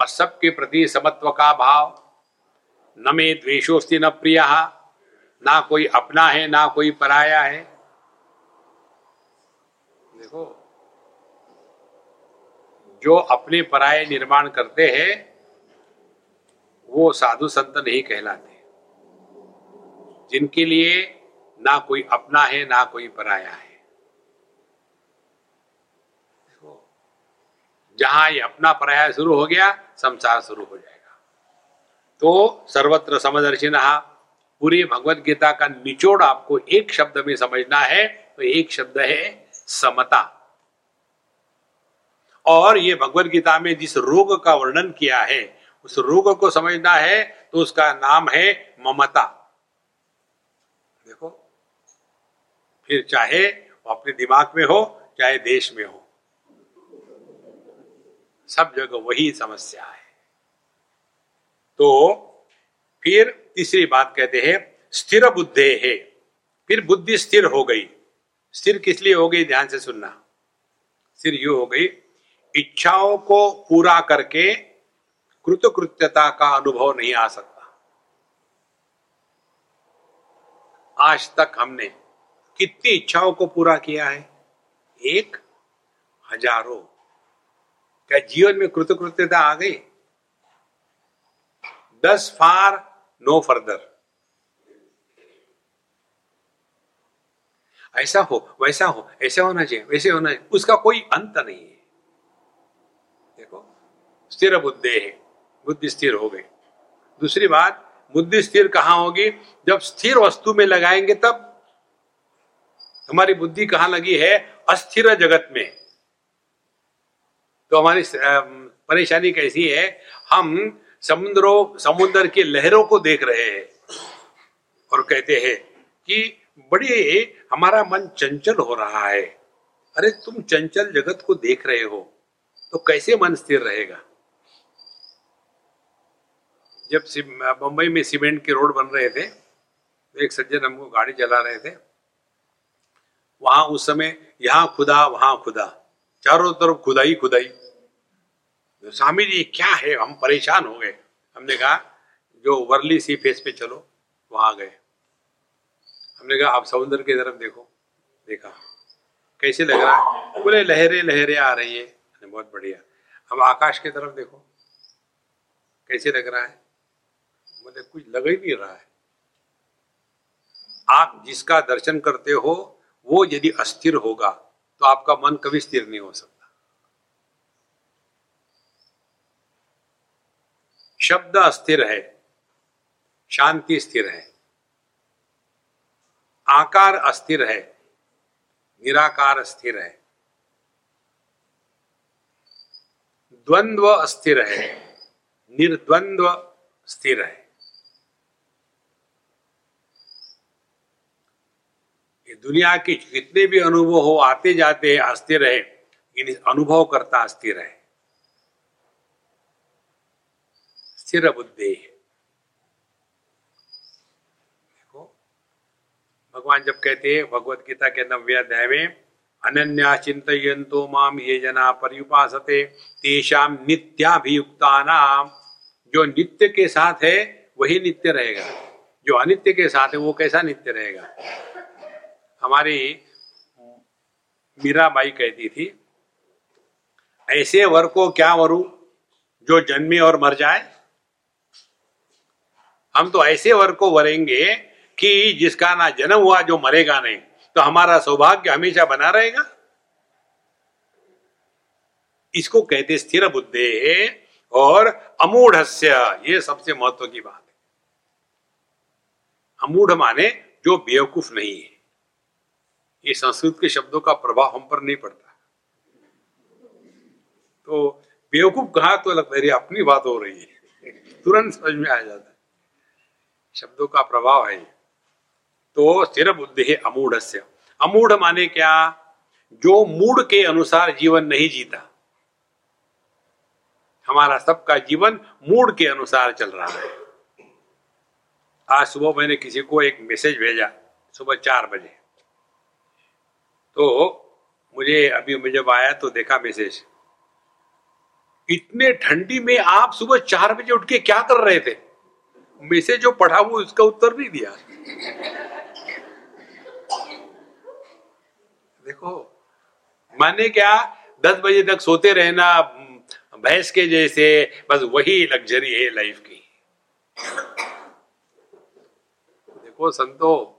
और सबके प्रति समत्व का भाव। न मे द्वेषोस्ति न प्रिय। ना कोई अपना है, ना कोई पराया है। देखो जो अपने पराये निर्माण करते हैं, वो साधु संत नहीं कहलाते। जिनके लिए ना कोई अपना है, ना कोई पराया है। जहाँ ये अपना पराया शुरू हो गया, संसार शुरू हो जाएगा। तो सर्वत्र समदर्शी नहा पूरी भगवत गीता का निचोड़ आपको एक शब्द में समझना है तो एक शब्द है समता। और ये भगवत गीता में जिस रोग का वर्णन किया है, उस रोग को समझना है तो उसका नाम है ममता। देखो, फिर चाहे वो अपने दिमाग में हो, चाहे देश में हो, सब जगह वही समस्या है। तो फिर तीसरी बात कहते हैं, स्थिर बुद्धे है। फिर बुद्धि स्थिर हो गई। स्थिर किस लिए हो गई? ध्यान से सुनना। स्थिर यू हो गई इच्छाओं को पूरा करके कृतकृत्यता का अनुभव नहीं आ सकता। आज तक हमने कितनी इच्छाओं को पूरा किया है? एक, हज़ारों। क्या जीवन में कृतकृत्यता आ गई? दस फार नो फर्दर। ऐसा हो, वैसा हो, ऐसा होना चाहिए, वैसे होना चाहिए। उसका कोई अंत नहीं है। स्थिर बुद्धि है। बुद्धि स्थिर हो गई। दूसरी बात, बुद्धि स्थिर कहाँ होगी? जब स्थिर वस्तु में लगाएँगे तब। हमारी बुद्धि कहाँ लगी है? अस्थिर जगत में। तो हमारी परेशानी कैसी है? हम समुद्रों, समुद्र की लहरों को देख रहे हैं और कहते हैं कि बड़ी हमारा मन चंचल हो रहा है। अरे, तुम चंचल जगत को देख रहे हो तो कैसे मन स्थिर रहेगा? जब मुंबई में सीमेंट के रोड बन रहे थे तो एक सज्जन हमको गाड़ी चला रहे थे, वहाँ उस समय यहाँ खुदा, वहाँ खुदा, चारों तरफ़ खुदाई खुदाई। तो स्वामी जी, क्या है? हम परेशान हो गए। हमने कहा, जो वर्ली सी फेस पे चलो, वहाँ गए। हमने कहा, आप समुद्र की तरफ़ देखो। देखा, कैसे लग रहा है? बोले, लहरें लहरें आ रही है। बहुत बढ़िया। अब आकाश की तरफ़ देखो, कैसे लग रहा है? बोले कुछ लग ही नहीं रहा है। आप जिसका दर्शन करते हो, वो यदि अस्थिर होगा तो आपका मन कभी स्थिर नहीं हो सकता। शब्द अस्थिर है, शांति स्थिर है, आकार अस्थिर है, निराकार स्थिर है, द्वंद्व अस्थिर है, निर्द्वंद्व स्थिर है। दुनिया के जितने भी अनुभव हो, आते जाते अस्थिर है इन अनुभव करता अस्थिर है स्थिर बुद्धि देखो, भगवान जब कहते हैं, भगवत गीता के नव्य अध्याय में, अनन्या चिंतो माम ये जना पर्युपासते तेषाम नित्याभियुक्ता नाम जो नित्य के साथ है, वही नित्य रहेगा। जो अनित्य के साथ है, वो कैसा नित्य रहेगा? हमारी मीराबाई कहती थी, ऐसे वर को क्या वरु जो जन्मे और मर जाए? हम तो ऐसे वर को वरेंगे कि जिसका ना जन्म हुआ, जो मरेगा नहीं। तो हमारा सौभाग्य हमेशा बना रहेगा। इसको कहते स्थिर बुद्धे और अमूढ़ ये सबसे महत्व की बात है। अमूढ़ माने जो बेवकूफ़ नहीं है। ये संस्कृत के शब्दों का प्रभाव हम पर नहीं पड़ता। तो बेवकूफ़ कहा तो लगता है अपनी बात हो रही है। तुरंत समझ में आ जाता है। शब्दों का प्रभाव है। तो स्थिर बुद्धि है अमूढ़ अमूढ़ माने क्या? जो मूड के अनुसार जीवन नहीं जीता। हमारा सबका जीवन मूड के अनुसार चल रहा है। आज सुबह मैंने किसी को एक मैसेज भेजा, सुबह चार बजे। तो मुझे अभी मुझे आया तो देखा मैसेज इतने ठंडी में आप सुबह चार बजे उठ के क्या कर रहे थे? मैसेज जो पढ़ा वो उसका उत्तर नहीं दिया। देखो, माने क्या, दस बजे तक सोते रहना, भैंस के जैसे, बस वही लग्जरी है लाइफ की। देखो, संतो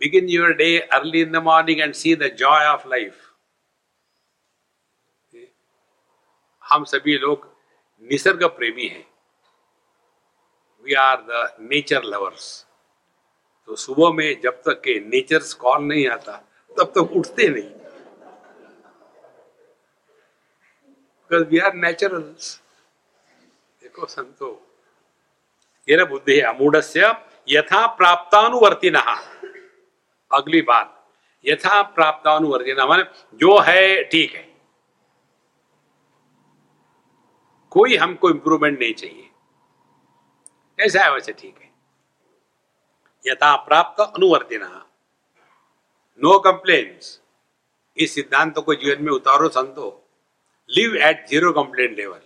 begin your day early in the morning and see the joy of life हम सभी लोग निसर्ग प्रेमी हैं। We are the nature lovers तो सुबह में जब तक के नेचर कॉल नहीं आता, तब तक उठते नहीं। वी आर नेचुरल्स देखो संतो, ये बुद्धि है अमूढ़ यथा प्राप्तानुवर्ति अगली बात यथा प्राप्तानुवर्ति मान जो है, ठीक है। कोई हमको इंप्रूवमेंट नहीं चाहिए। ऐसा है वैसे ठीक है? यथा प्राप्त अनुवर्तिना नो कंप्लेन्स इस सिद्धांत को जीवन में उतारो संतो। Live at zero complain level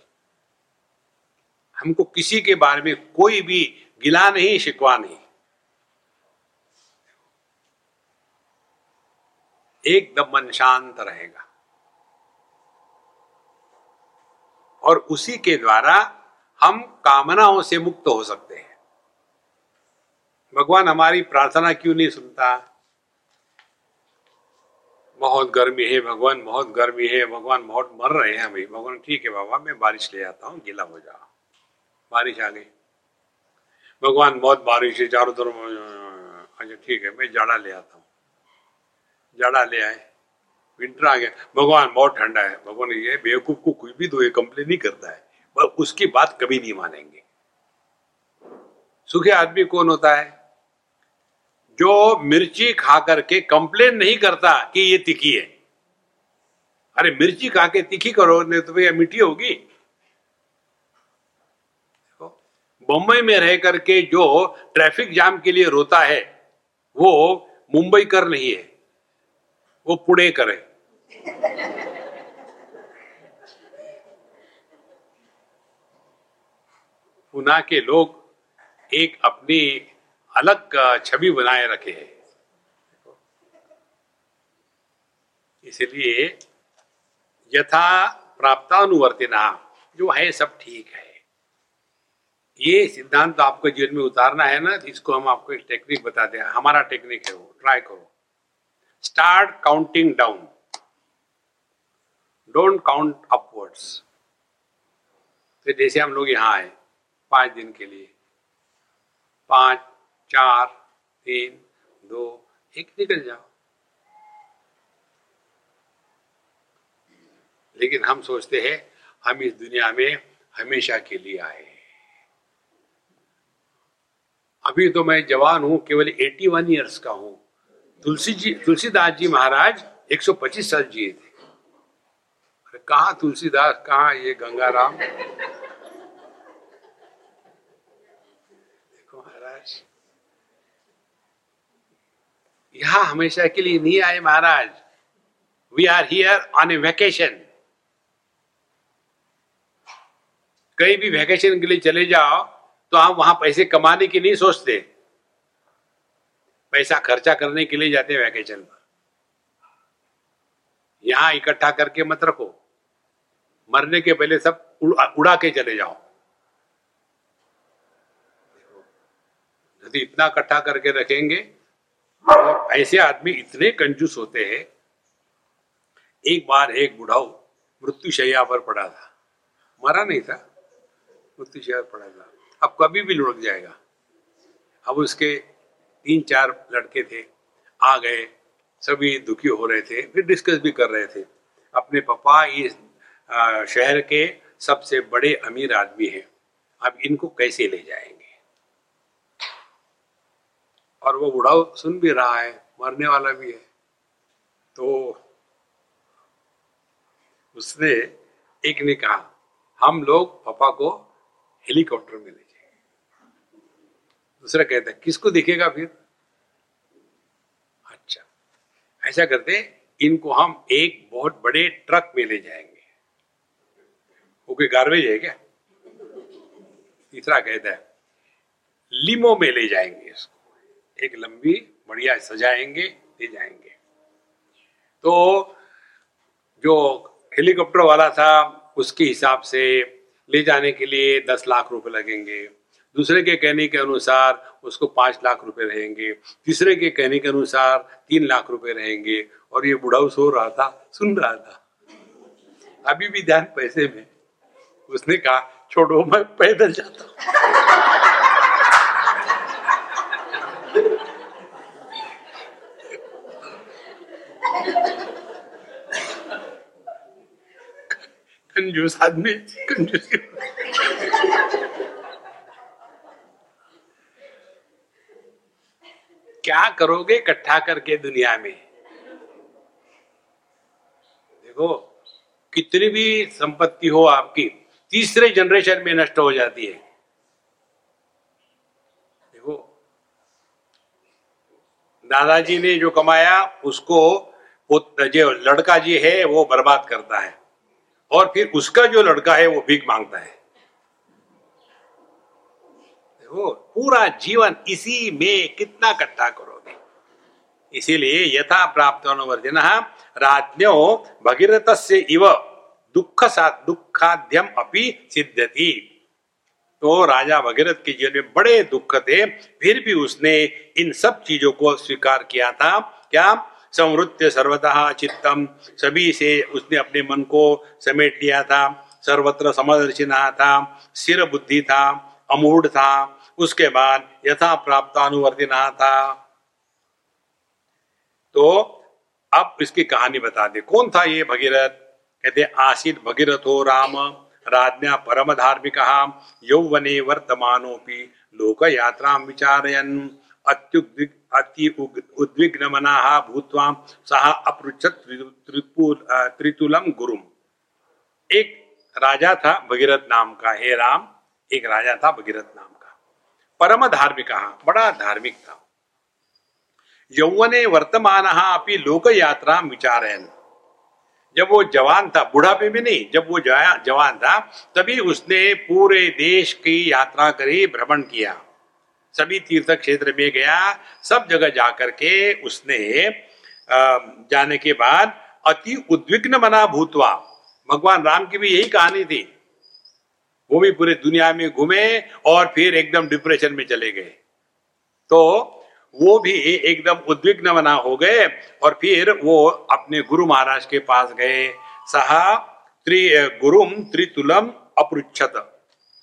हमको किसी के बारे में कोई भी गिला नहीं, शिकवा नहीं। एकदम मन शांत रहेगा। और उसी के द्वारा हम कामनाओं से मुक्त हो सकते हैं। भगवान हमारी प्रार्थना क्यों नहीं सुनता? बहुत गर्मी है, भगवान बहुत गर्मी है, भगवान बहुत मर रहे हैं अभी। भगवान ठीक है बाबा, मैं बारिश ले आता हूँ, गीला हो जाओ। बारिश आ गई। भगवान बहुत बारिश है, चारों तरफ़ अच्छा ठीक है, मैं जाड़ा ले आता हूँ। जाड़ा ले आए। विंटर आ गया। भगवान, बहुत ठंडा है। भगवान ये बेवकूफ़ को कोई भी दो कंप्लेन नहीं करता है। पर उसकी बात कभी नहीं मानेंगे। सुखे आदमी कौन होता है? जो मिर्ची खा करके कंप्लेन नहीं करता कि ये तीखी है। अरे, मिर्ची खा के तीखी करो, नहीं तो भैया मीठी होगी। बम्बई में रह करके जो ट्रैफ़िक जाम के लिए रोता है, वो मुंबई कर नहीं है। वो पुणे करे पुना के लोग एक अपनी अलग छवि बनाए रखे है। इसलिए यथा प्राप्तानुवर्तिना जो है सब ठीक है। ये सिद्धांत आपको जीवन में उतारना है ना, इसको हम आपको एक टेक्निक बताते हैं हमारा टेक्निक है वो, ट्राई करो। Start counting down don't count upwards फिर जैसे हम लोग यहाँ आए, पाँच दिन के लिए। पाँच, चार, तीन, दो, एक निकल जाओ। लेकिन हम सोचते हैं, हम इस दुनिया में हमेशा के लिए आए अभी तो मैं जवान हूँ, केवल 81 इयर्स का हूँ। तुलसी जी, तुलसीदास जी महाराज 125 साल जिए थे। कहा तुलसीदास, कहा ये गंगाराम? देखो महाराज, यहाँ हमेशा के लिए नहीं आए महाराज। We are here on a vacation कहीं भी वैकेशन के लिए चले जाओ तो आप वहाँ पैसे कमाने की नहीं सोचते। पैसा खर्चा करने के लिए जाते वैकेशन पर। यहाँ इकट्ठा करके मत रखो। मरने के पहले सब उड़ा के चले जाओ। यदि इतना इकट्ठा करके रखेंगे तो ऐसे आदमी इतने कंजूस होते हैं, एक बार एक बुढ़ाऊ मृत्यु शैया पर पड़ा था। मरा नहीं था, मृत्यु शैया पर पड़ा था। अब कभी भी लुढ़क जाएगा। अब उसके तीन चार लड़के थे, आ गए, सभी दुखी हो रहे थे, फिर डिस्कस भी कर रहे थे। अपने पापा इस शहर के सबसे बड़े अमीर आदमी हैं। अब इनको कैसे ले जाएँगे? और वो बुढ़ाओ सुन भी रहा है, मरने वाला भी है। तो उसने एक ने कहा, हम लोग पापा को हेलीकॉप्टर में ले दूसरा कहता है, किसको दिखेगा फिर? अच्छा ऐसा करते इनको हम एक बहुत बड़े ट्रक में ले जाएँगे। वो कोई गार्बेज है क्या? तीसरा कहता है, लिमो में ले जाएँगे इसको। एक लंबी, बढ़िया सजाएँगे, ले जाएँगे। तो जो हेलीकॉप्टर वाला था, उसके हिसाब से ले जाने के लिए दस लाख रुपए लगेंगे। दूसरे के कहने के अनुसार उसको पाँच लाख रुपए रहेंगे, तीसरे के कहने के अनुसार तीन लाख रुपए रहेंगे, और ये बुढ़ाऊ सो रहा था, सुन रहा था। अभी भी ध्यान पैसे में। उसने कहा, छोड़ो, मैं पैदल जाता कंजूस आदमी, कंजूस क्या करोगे इकट्ठा करके दुनिया में? देखो, कितनी भी संपत्ति हो आपकी, तीसरे जनरेशन में नष्ट हो जाती है। देखो, दादाजी ने जो कमाया, उसको जो लड़का जी है, वो बर्बाद करता है। और फिर उसका जो लड़का है, वो भीख माँगता है। हो, पूरा जीवन इसी में कितना इकट्ठा करोगे? इसीलिए यथा प्राप्त अनुवर्जन राज्ञो भगीरथ से इव दुख दुखाद्यम अपनी सिद्धति तो राजा भगीरथ के जीवन में बड़े दुख थे, फिर भी उसने इन सब चीज़ों को स्वीकार किया था। क्या? संवृत्य सर्वतः चित्तम। सभी से उसने अपने मन को समेट लिया था। सर्वत्र समदर्शिना था। सिर बुद्धि था। अमूढ़ था। उसके बाद यथा प्राप्त अनुवर्ति अनुवर्तिना था तो अब इसकी कहानी बता दे। कौन था ये भगीरथ? कहते, आसित भगीरथ हो राम राज्ञा परम धार्मिक यौवने वर्तमानोपि लोक यात्रा विचारयन अति उद्विग्न मना भूतवा सह अपृछत त्रितुलम गुरुम। एक राजा था भगीरथ नाम का, हे राम, एक राजा था भगीरथ नाम परम धार्मिक, बड़ा धार्मिक था यौवने वर्तमान अपनी लोक यात्रा विचारयन। जब वो जवान था, बुढ़ापे में नहीं, जब वो जवान था, तभी उसने पूरे देश की यात्रा करी, भ्रमण किया। सभी तीर्थ क्षेत्र में गया, सब जगह जाकर के उसने जाने के बाद अति उद्विग्न मना भूतवा भगवान राम की भी यही कहानी थी। वो भी पूरे दुनिया में घूमे और फिर एकदम डिप्रेशन में चले गए। तो वो भी एकदम उद्विग्न मना हो गए और फिर वो अपने गुरु महाराज के पास गए। सहा त्रि गुरुम त्रितुलम अपृछत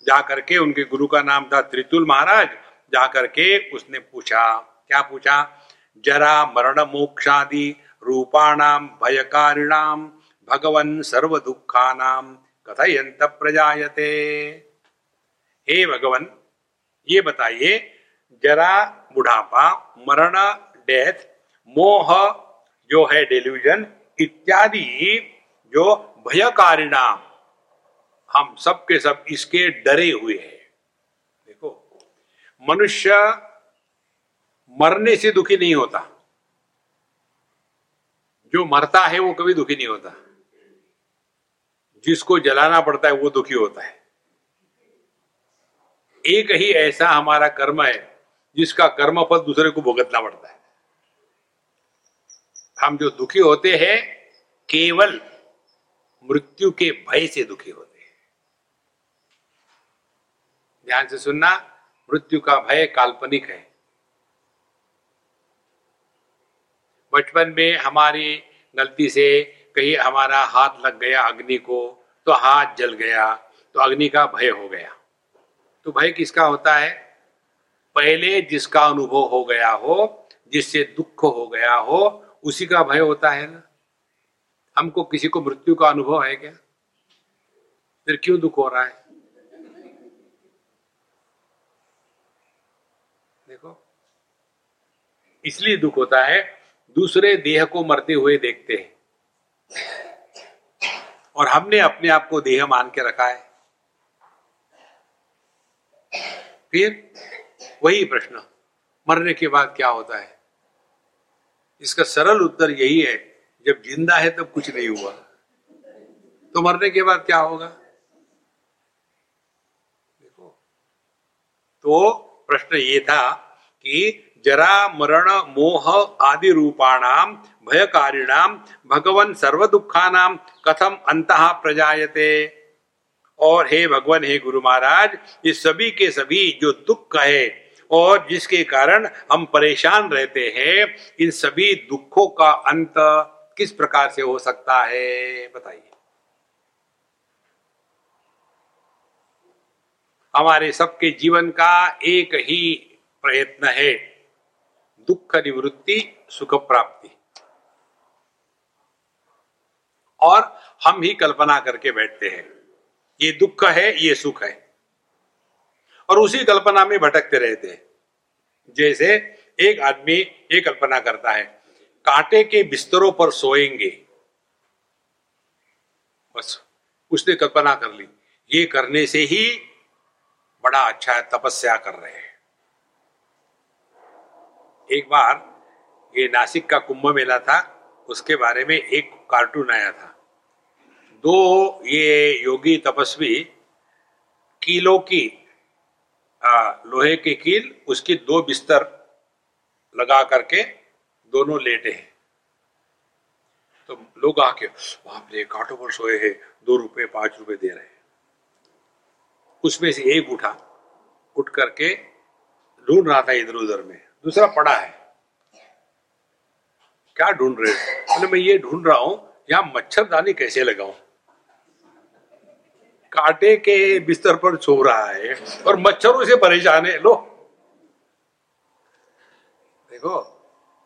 जा करके उनके गुरु का नाम था त्रितुल महाराज। जा करके उसने पूछा, क्या पूछा? जरा मरण मोक्षादि रूपाणाम भयकारिणाम भगवन सर्व दुखानाम कथयंत प्रजायते। हे भगवन, ये बताइए, जरा बुढ़ापा, मरण, डेथ, मोह जो है डेल्यूजन इत्यादि जो भयकारिणाम हम सब के सब इसके डरे हुए हैं। देखो, मनुष्य मरने से दुखी नहीं होता। जो मरता है वो कभी दुखी नहीं होता। जिसको जलाना पड़ता है, वो दुखी होता है। एक ही ऐसा हमारा कर्म है, जिसका कर्म फल दूसरे को भुगतना पड़ता है। हम जो दुखी होते हैं, केवल मृत्यु के भय से दुखी होते हैं। ध्यान से सुनना, मृत्यु का भय काल्पनिक है। बचपन में हमारी गलती से कहीं हमारा हाथ लग गया अग्नि को तो हाथ जल गया तो अग्नि का भय हो गया। तो भय किसका होता है? पहले जिसका अनुभव हो गया हो, जिससे दुख हो गया हो, उसी का भय होता है ना? हमको किसी को मृत्यु का अनुभव है क्या? फिर क्यों दुख हो रहा है? देखो। इसलिए दुख होता है, दूसरे देह को मरते हुए देखते हैं। और हमने अपने आप को देह मान के रखा है। फिर वही प्रश्न, मरने के बाद क्या होता है? इसका सरल उत्तर यही है, जब ज़िंदा है तब कुछ नहीं हुआ। तो मरने के बाद क्या होगा? देखो तो प्रश्न ये था कि जरा मरण मोह आदि रूपाणाम भयकारिणाम, भगवान सर्व दुखानाम कथम अंत प्रजायते? और हे भगवान, हे गुरु महाराज ये सभी के सभी जो दुख है और जिसके कारण हम परेशान रहते हैं, इन सभी दुखों का अंत किस प्रकार से हो सकता है? बताइए। हमारे सबके जीवन का एक ही प्रयत्न है, दुख निवृत्ति, सुख प्राप्ति। और हम ही कल्पना करके बैठते हैं। ये दुख है, ये सुख है। और उसी कल्पना में भटकते रहते हैं। जैसे एक आदमी ये कल्पना करता है, कांटे के बिस्तरों पर सोएँगे। बस, उसने कल्पना कर ली। ये करने से ही बड़ा अच्छा है तपस्या कर रहे हैं। एक बार ये नासिक का कुंभ मेला था उसके बारे में एक कार्टून आया था। दो ये योगी तपस्वी कीलों की आ, लोहे के कील उसकी दो बिस्तर लगा करके दोनों लेटे हैं। तो लोग आके वहाँ पे कांटों पर सोए हैं दो रुपए पाँच रुपए दे रहे हैं। उसमें से एक उठा उठ करके ढूंढ रहा था इधर उधर में दूसरा पड़ा है। क्या ढूंढ रहे हो? मैं ये ढूंढ रहा हूँ, यहाँ मच्छरदानी कैसे लगाऊँ? कांटे के बिस्तर पर सो रहा है और मच्छरों से परेशान है लो। देखो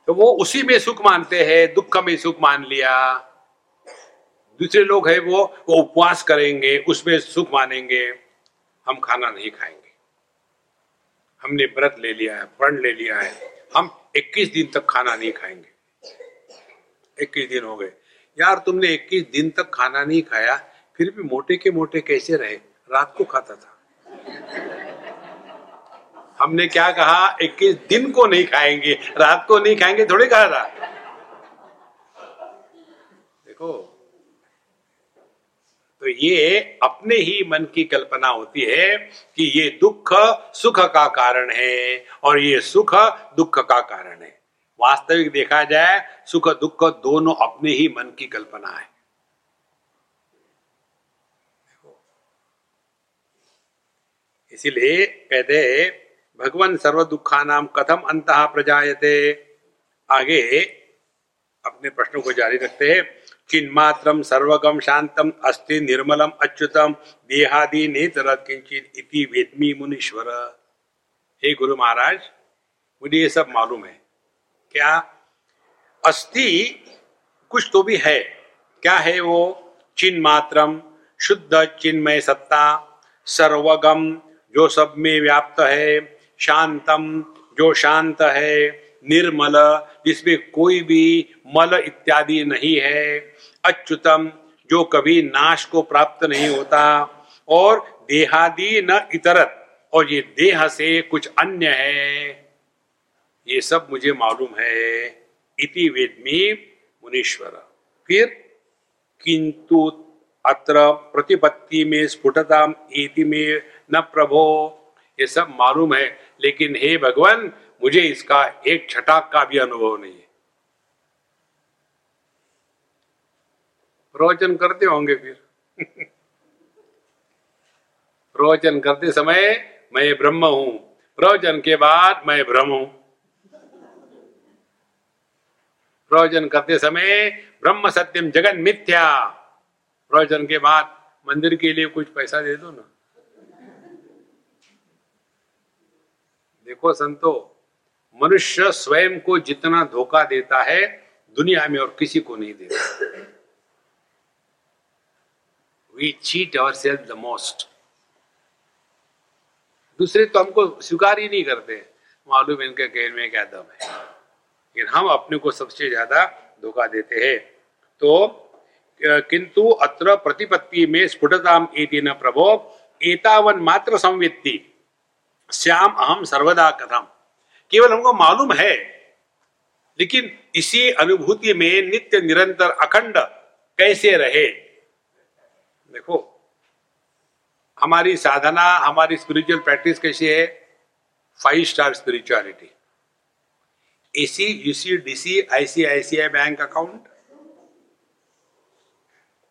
तो वो उसी में सुख मानते हैं, दुख में सुख मान लिया। दूसरे लोग है वो वो उपवास करेंगे, उसमें सुख मानेंगे। हम खाना नहीं खाएँगे। हमने व्रत ले लिया है प्रण ले लिया है। हम 21 दिन तक खाना नहीं खाएँगे। 21 दिन हो गए। यार, तुमने 21 दिन तक खाना नहीं खाया, फिर भी मोटे के मोटे कैसे रहे? रात को खाता था। हमने क्या कहा? 21 दिन को नहीं खाएँगे, रात को नहीं खाएँगे, थोड़े कहा था। देखो तो ये अपने ही मन की कल्पना होती है कि ये दुख सुख का कारण है, और ये सुख दुख का कारण है। वास्तविक देखा जाए, सुख दुख दोनों अपने ही मन की कल्पना है। इसीलिए कहते भगवान सर्व दुखा नाम कथम अंत प्रजायते। आगे अपने प्रश्न को जारी रखते हैं, चिन्मात्रम सर्वगम शांतम अस्ति निर्मलम अच्युतम देहादि नेतर किंचित इति वेदमी मुनीश्वर। हे गुरु महाराज, मुझे ये सब मालूम है। क्या अस्थि कुछ तो भी है? क्या है वो? चिन्ह मात्रम शुद्ध चिन्मय सत्ता, सर्वगम, जो सब में व्याप्त है, शांतम, जो शांत है, निर्मल, जिसमें कोई भी मल इत्यादि नहीं है, अच्युतम, जो कभी नाश को प्राप्त नहीं होता, और देहादि न इतरत, और ये देह से कुछ अन्य है। ये सब मुझे मालूम है। इति वेदमी मुनीश्वर। फिर, किंतु अत्र प्रतिपत्ति में स्फुटता इति में न प्रभो, ये सब मालूम है। लेकिन हे भगवान, मुझे इसका एक छटाक का भी अनुभव नहीं है। प्रवचन करते होंगे फिर। प्रवचन करते समय मैं ब्रह्म हूँ। प्रवचन के बाद मैं ब्रह्म हूँ। प्रवचन करते समय ब्रह्म सत्यम जगन मिथ्या। प्रवचन के बाद मंदिर के लिए कुछ पैसा दे दो ना। देखो संतो, मनुष्य स्वयं को जितना धोखा देता है, दुनिया में और किसी को नहीं देता। We cheat our self the most दूसरे तो हमको स्वीकार ही नहीं करते। मालूम इनके कहने में क्या दम है। लेकिन हम अपने को सबसे ज़्यादा धोखा देते हैं। तो किंतु अत्र प्रतिपत्ति में स्फुटता न प्रभो, एतावन मात्र संवित्ति। श्याम अहम सर्वदा कथम। केवल हमको मालूम है, लेकिन इसी अनुभूति में नित्य निरंतर अखंड कैसे रहे? देखो, हमारी साधना, हमारी स्पिरिचुअल प्रैक्टिस कैसी है? Five star spirituality AC UC DC ICICI bank account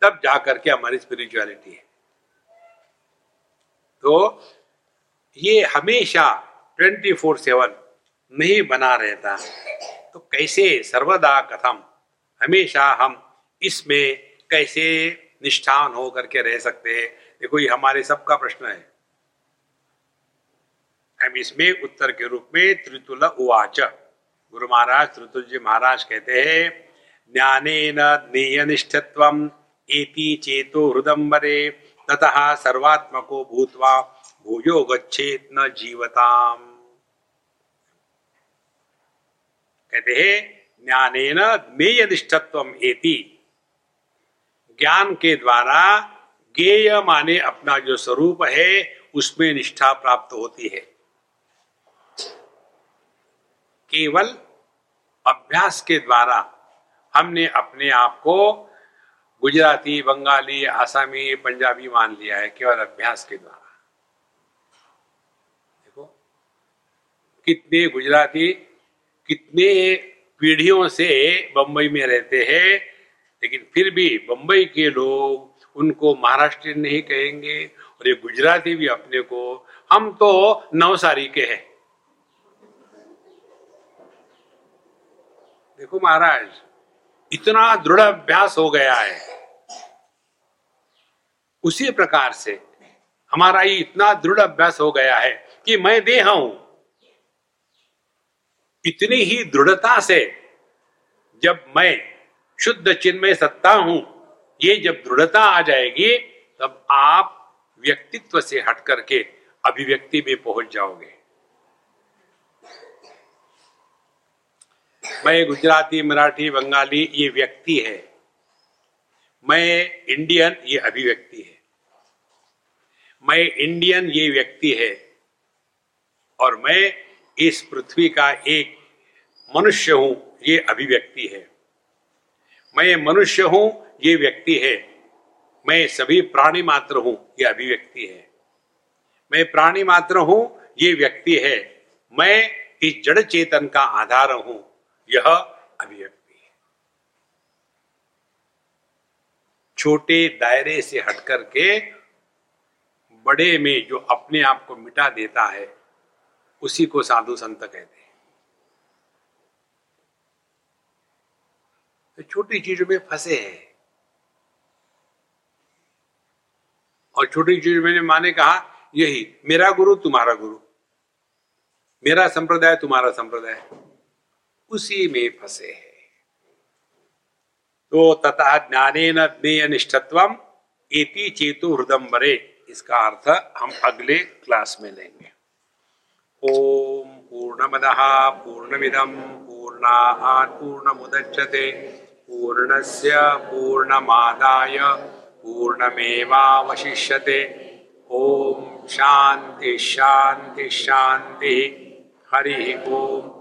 तब जाकर के हमारी स्पिरिचुअलिटी है। तो ये हमेशा ट्वेंटी फोर सेवन नहीं बना रहता तो कैसे सर्वदा कथम, हमेशा हम इसमें कैसे निष्ठान हो करके रह सकते हैं, देखो ये हमारे सबका प्रश्न है। हम इसमें उत्तर के रूप में त्रितुल उवाच। गुरु महाराज त्रितुल महाराज कहते हैं ज्ञाने न निष्ठत्व एति चेतो हृदम्बरे ततः सर्वात्मको भूतवा भूयो गच्छेत न जीवताम। कहते हैं, ज्ञानेन ज्ञेय निष्ठत्व एति। ज्ञान के द्वारा ज्ञेय माने अपना जो स्वरूप है, उसमें निष्ठा प्राप्त होती है। केवल अभ्यास के द्वारा हमने अपने आप को गुजराती, बंगाली, आसामी, पंजाबी मान लिया है, केवल अभ्यास के द्वारा। देखो, कितने गुजराती, कितने पीढ़ियों से बंबई में रहते हैं, लेकिन फिर भी बंबई के लोग उनको महाराष्ट्र नहीं कहेंगे, और ये गुजराती भी अपने को, हम तो नवसारी के हैं। देखो महाराज, इतना दृढ़ अभ्यास हो गया है। उसी प्रकार से हमारा ये इतना दृढ़ अभ्यास हो गया है कि मैं देह हूँ। इतनी ही दृढ़ता से जब मैं शुद्ध चिन्मय सत्ता हूँ, ये जब दृढ़ता आ जाएगी, तब आप व्यक्तित्व से हट करके अभिव्यक्ति में पहुँच जाओगे। मैं गुजराती, मराठी, बंगाली ये व्यक्ति है। मैं इंडियन ये अभिव्यक्ति है। मैं इंडियन ये व्यक्ति है और मैं इस पृथ्वी का एक मनुष्य हूँ, ये अभिव्यक्ति है। मैं मनुष्य हूँ, ये व्यक्ति है। मैं सभी प्राणी मात्र हूँ, ये अभिव्यक्ति है। मैं प्राणी मात्र हूँ, ये व्यक्ति है। मैं इस जड़ चेतन का आधार हूँ। यह अभिव्यक्ति। है छोटे दायरे से हटकर के बड़े में जो अपने आप को मिटा देता है, उसी को साधु संत कहते हैं। तो छोटी चीज़ों में फंसे हैं। और छोटी चीज़ मैंने माने कहा, यही, मेरा गुरु, तुम्हारा गुरु। मेरा संप्रदाय, तुम्हारा संप्रदाय। उसी में फंसे है। तो तथा ज्ञाने न एति चेतु हृदम्बरे इसका अर्थ हम अगले क्लास में लेंगे। ओम पूर्णमद पूर्णमिदम पूर्णात् पूर्णमुदच्यते पूर्णस्य पूर्णमादाय पूर्णमेवावशिष्यते। ओम शांति शांति शांति हरि ओम।